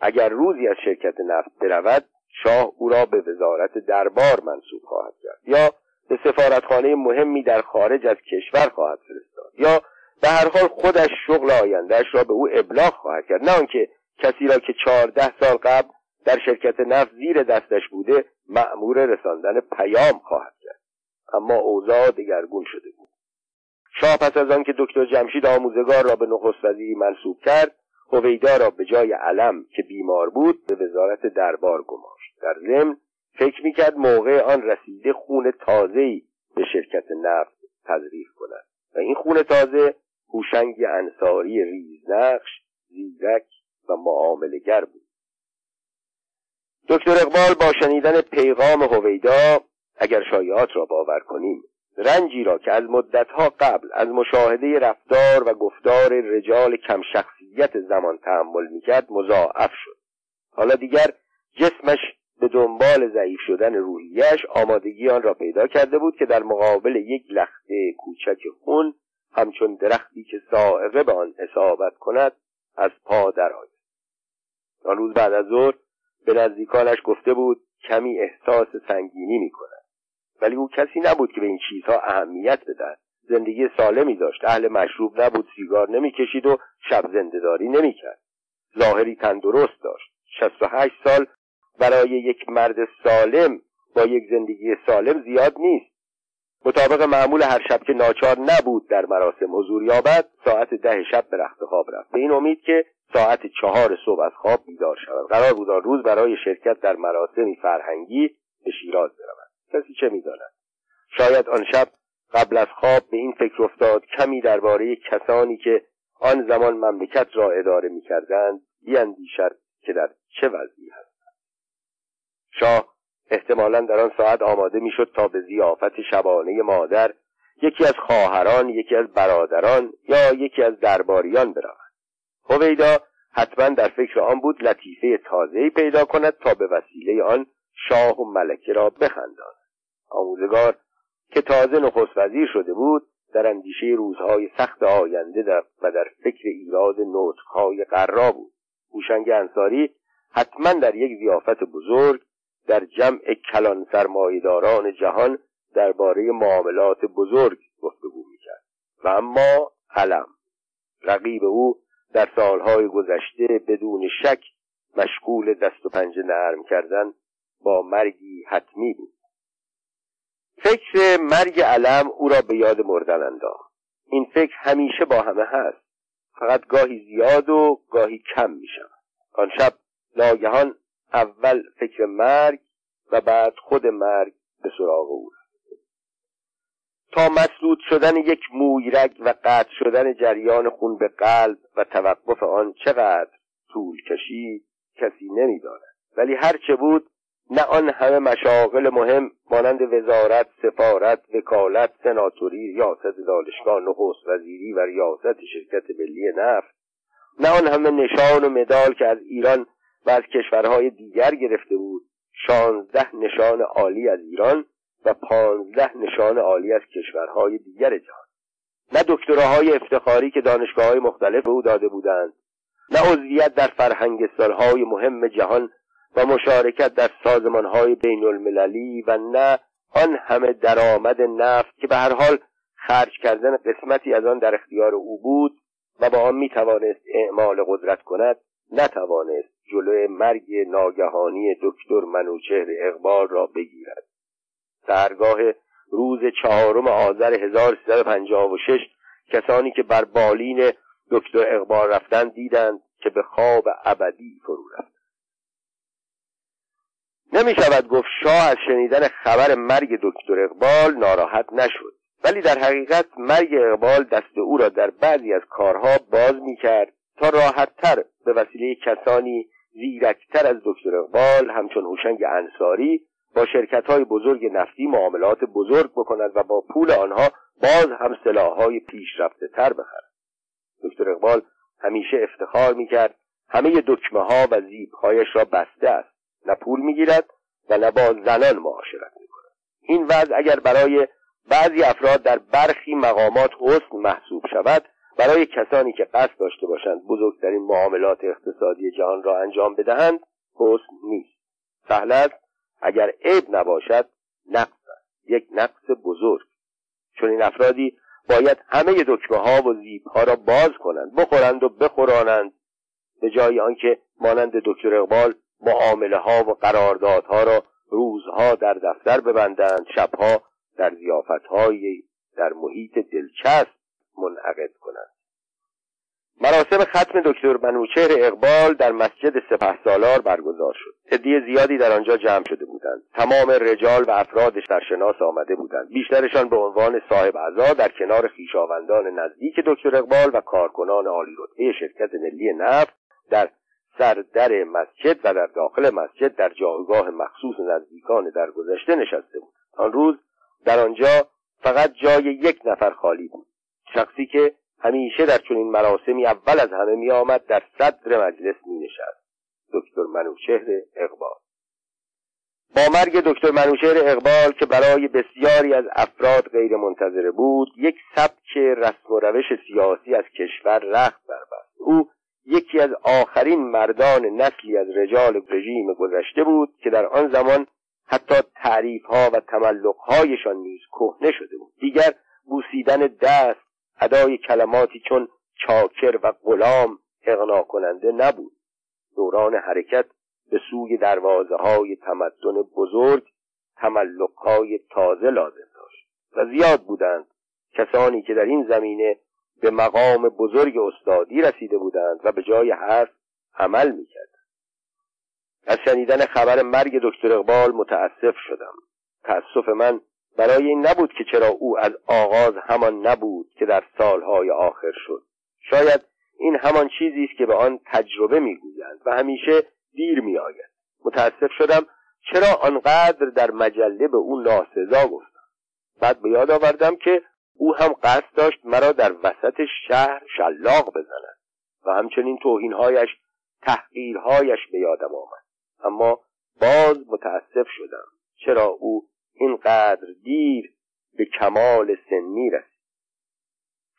اگر روزی از شرکت نفت برود شاه او را به وزارت دربار منصوب خواهد کرد. یا به سفارتخانه مهمی در خارج از کشور خواهد فرستاد. یا به هر حال خودش شغل آیندهش را به او ابلاغ خواهد کرد. نه آنکه کسی را که چهارده سال قبل در شرکت نفت زیر دستش بوده مأمور رساندن پیام خواهد کرد. اما اوضاع دگرگون شده بود. شاه پس از آنکه دکتر جمشید آموزگار را به نخست وزیری منصوب کرد هویدا را به جای علم که بیمار بود به وزارت دربار گماشت. در ضمن فکر می‌کرد موقع آن رسیده خون تازه‌ای به شرکت نفت تزریق کند. و این خون تازه هوشنگ انصاری ریزنقش زیرک و معاملگر بود. دکتر اقبال با شنیدن پیغام هویدا اگر شایعات را باور کنیم رنجی را که از مدتها قبل از مشاهده رفتار و گفتار رجال کم شخصیت زمان تحمل می‌کرد مضاعف شد. حالا دیگر جسمش به دنبال ضعیف شدن روحیش آمادگی آن را پیدا کرده بود که در مقابل یک لخته کوچک خون همچون درختی که سائقه به آن اصابت کند از پا درآید. آن روز بعد از ظهر به نزدیکانش گفته بود کمی احساس سنگینی می کند ولی او کسی نبود که به این چیزها اهمیت بدهد. زندگی سالمی داشت. اهل مشروب نبود سیگار نمی‌کشید و شب زندهداری نمی‌کرد. ظاهری تندرست داشت. شست و هشت سال برای یک مرد سالم با یک زندگی سالم زیاد نیست. مطابق معمول هر شب که ناچار نبود در مراسم حضور یابد ساعت ده شب به رخت خواب رفت. به این امید که ساعت چهار صبح از خواب بیدار شود قرار بود آن روز برای شرکت در مراسمی فرهنگی به شیراز برود کسی چه می‌داند؟ شاید آن شب قبل از خواب به این فکر افتاد کمی درباره کسانی که آن زمان مملکت را اداره می‌کردند بیاندیشد که در چه وضعی هستند. شاه احتمالا در آن ساعت آماده می‌شد تا به زیافت شبانه مادر یکی از خواهران یکی از برادران یا یکی از درباریان برود. هویدا حتما در فکر آن بود لطیفه تازهی پیدا کند تا به وسیله آن شاه و ملکه را بخنداند. آموزگار که تازه نخست وزیر شده بود در اندیشه روزهای سخت آینده در و در فکر ایراد نطقهای قرا بود. هوشنگ انصاری حتما در یک زیافت بزرگ در جمع کلان سرمایهداران جهان درباره معاملات بزرگ گفتگو می‌کرد. و اما علم رقیب او در سالهای گذشته بدون شک مشغول دست و پنجه نرم کردن با مرگی حتمی بود. فکر مرگ علم او را به یاد مردن انداخت. این فکر همیشه با همه هست. فقط گاهی زیاد و گاهی کم می شود آن شب ناگهان اول فکر مرگ و بعد خود مرگ به سراغ او تا مسدود شدن یک مویرگ و قطع شدن جریان خون به قلب و توقف آن چقدر طول کشید کسی نمی‌داند. ولی هر چه بود نه آن همه مشاغل مهم مانند وزارت سفارت وکالت سناتوری ریاست دانشگاه نخست وزیری و ریاست شرکت ملی نفت نه آن همه نشان و مدال که از ایران و از کشورهای دیگر گرفته بود. شانزده نشان عالی از ایران و پانزده نشان عالی از کشورهای دیگر جهان. نه دکتراهای افتخاری که دانشگاه های مختلف او داده بودند نه عضویت در فرهنگستانهای مهم جهان و مشارکت در های بین المللی و نه آن همه درآمد نفت که به هر حال خرج کردن قسمتی از آن در اختیار او بود و با آن می توانست اعمال قدرت کند نتوانست جلوی مرگ ناگهانی دکتر منوچهر اقبال را بگیرد. سرگاه روز چهارم آذر 1356 کسانی که بر بالین دکتر اقبال رفتن دیدند که به خواب ابدی فرو رفت. نمی شود گفت شاه از شنیدن خبر مرگ دکتر اقبال ناراحت نشد. ولی در حقیقت مرگ اقبال دست او را در بعضی از کارها باز می کرد تا راحتتر به وسیله کسانی زیرکتر از دکتر اقبال همچون هوشنگ انصاری با شرکت های بزرگ نفتی معاملات بزرگ بکند و با پول آنها باز هم سلاحهای پیشرفته تر بخرد. دکتر اقبال همیشه افتخار می‌کرد همه دکمه ها و زیبهایش را بسته است. نه پول می‌گیرد و نه با زنان معاشرت می‌کند. این وضع اگر برای بعضی افراد در برخی مقامات حسن محسوب شود برای کسانی که قصد داشته باشند بزرگترین معاملات اقتصادی جهان را انجام بدهند حسن نیست. سهل است اگر عیب نباشد نقص است. یک نقص بزرگ. چون این افرادی باید همه دکمه ها و زیب ها را باز کنند بخورند و بخورانند به جای آنکه مانند دکتر اقبال معامله ها و قراردادها را روزها در دفتر ببندند شبها در زیافتهایی در محیط دلچسب منعقد کنند مراسم ختم دکتر منوچهر اقبال در مسجد سپه سالار برگزار شد. عده زیادی در آنجا جمع شده بودند. تمام رجال و افرادش در شناس آمده بودند. بیشترشان به عنوان صاحب اعضا در کنار خویشاوندان نزدیک دکتر اقبال و کارکنان عالی رتبه شرکت ملی نفت در سردر مسجد و در داخل مسجد در جایگاه مخصوص نزدیکان درگذشته نشسته بود آن روز در آنجا فقط جای یک نفر خالی بود. شخصی که همیشه در چنین مراسمی اول از همه می آمد در صدر مجلس می نشست دکتر منوچهر اقبال. با مرگ دکتر منوچهر اقبال که برای بسیاری از افراد غیر منتظره بود یک سبک رسم و روش سیاسی از کشور رخت بربست او یکی از آخرین مردان نسلی از رجال رژیم گذشته بود که در آن زمان حتی تعریف ها و تملق هایشان نیز کهنه شده بود. دیگر بوسیدن دست ادای کلماتی چون چاکر و غلام اغنا کننده نبود. دوران حرکت به سوی دروازه های تمدن بزرگ تملق های تازه لازم داشت و زیاد بودند. کسانی که در این زمینه به مقام بزرگ استادی رسیده بودند و به جای حرف عمل می‌کردند. از شنیدن خبر مرگ دکتر اقبال متاسف شدم. تأسف من برای این نبود که چرا او از آغاز همان نبود که در سالهای آخر شد. شاید این همان چیزی است که به آن تجربه می‌گویند و همیشه دیر میآید. متاسف شدم چرا آنقدر در مجله به او ناسزا گفتم. بعد به یاد آوردم که او هم قصد داشت مرا در وسط شهر شلاق بزند و همچنین توهینهایش تحقیرهایش به یادم آمد. اما باز متاسف شدم چرا او اینقدر دیر به کمال سنی رسید.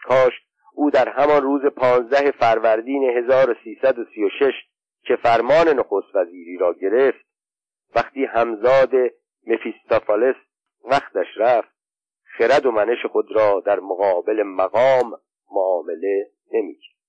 کاش او در همان روز پانزده فروردین 1336 که فرمان نخست وزیری را گرفت وقتی همزاد مفیستافالس وقتش رفت خرد و منش خود را در مقابل مقام معامله نمی‌کرد.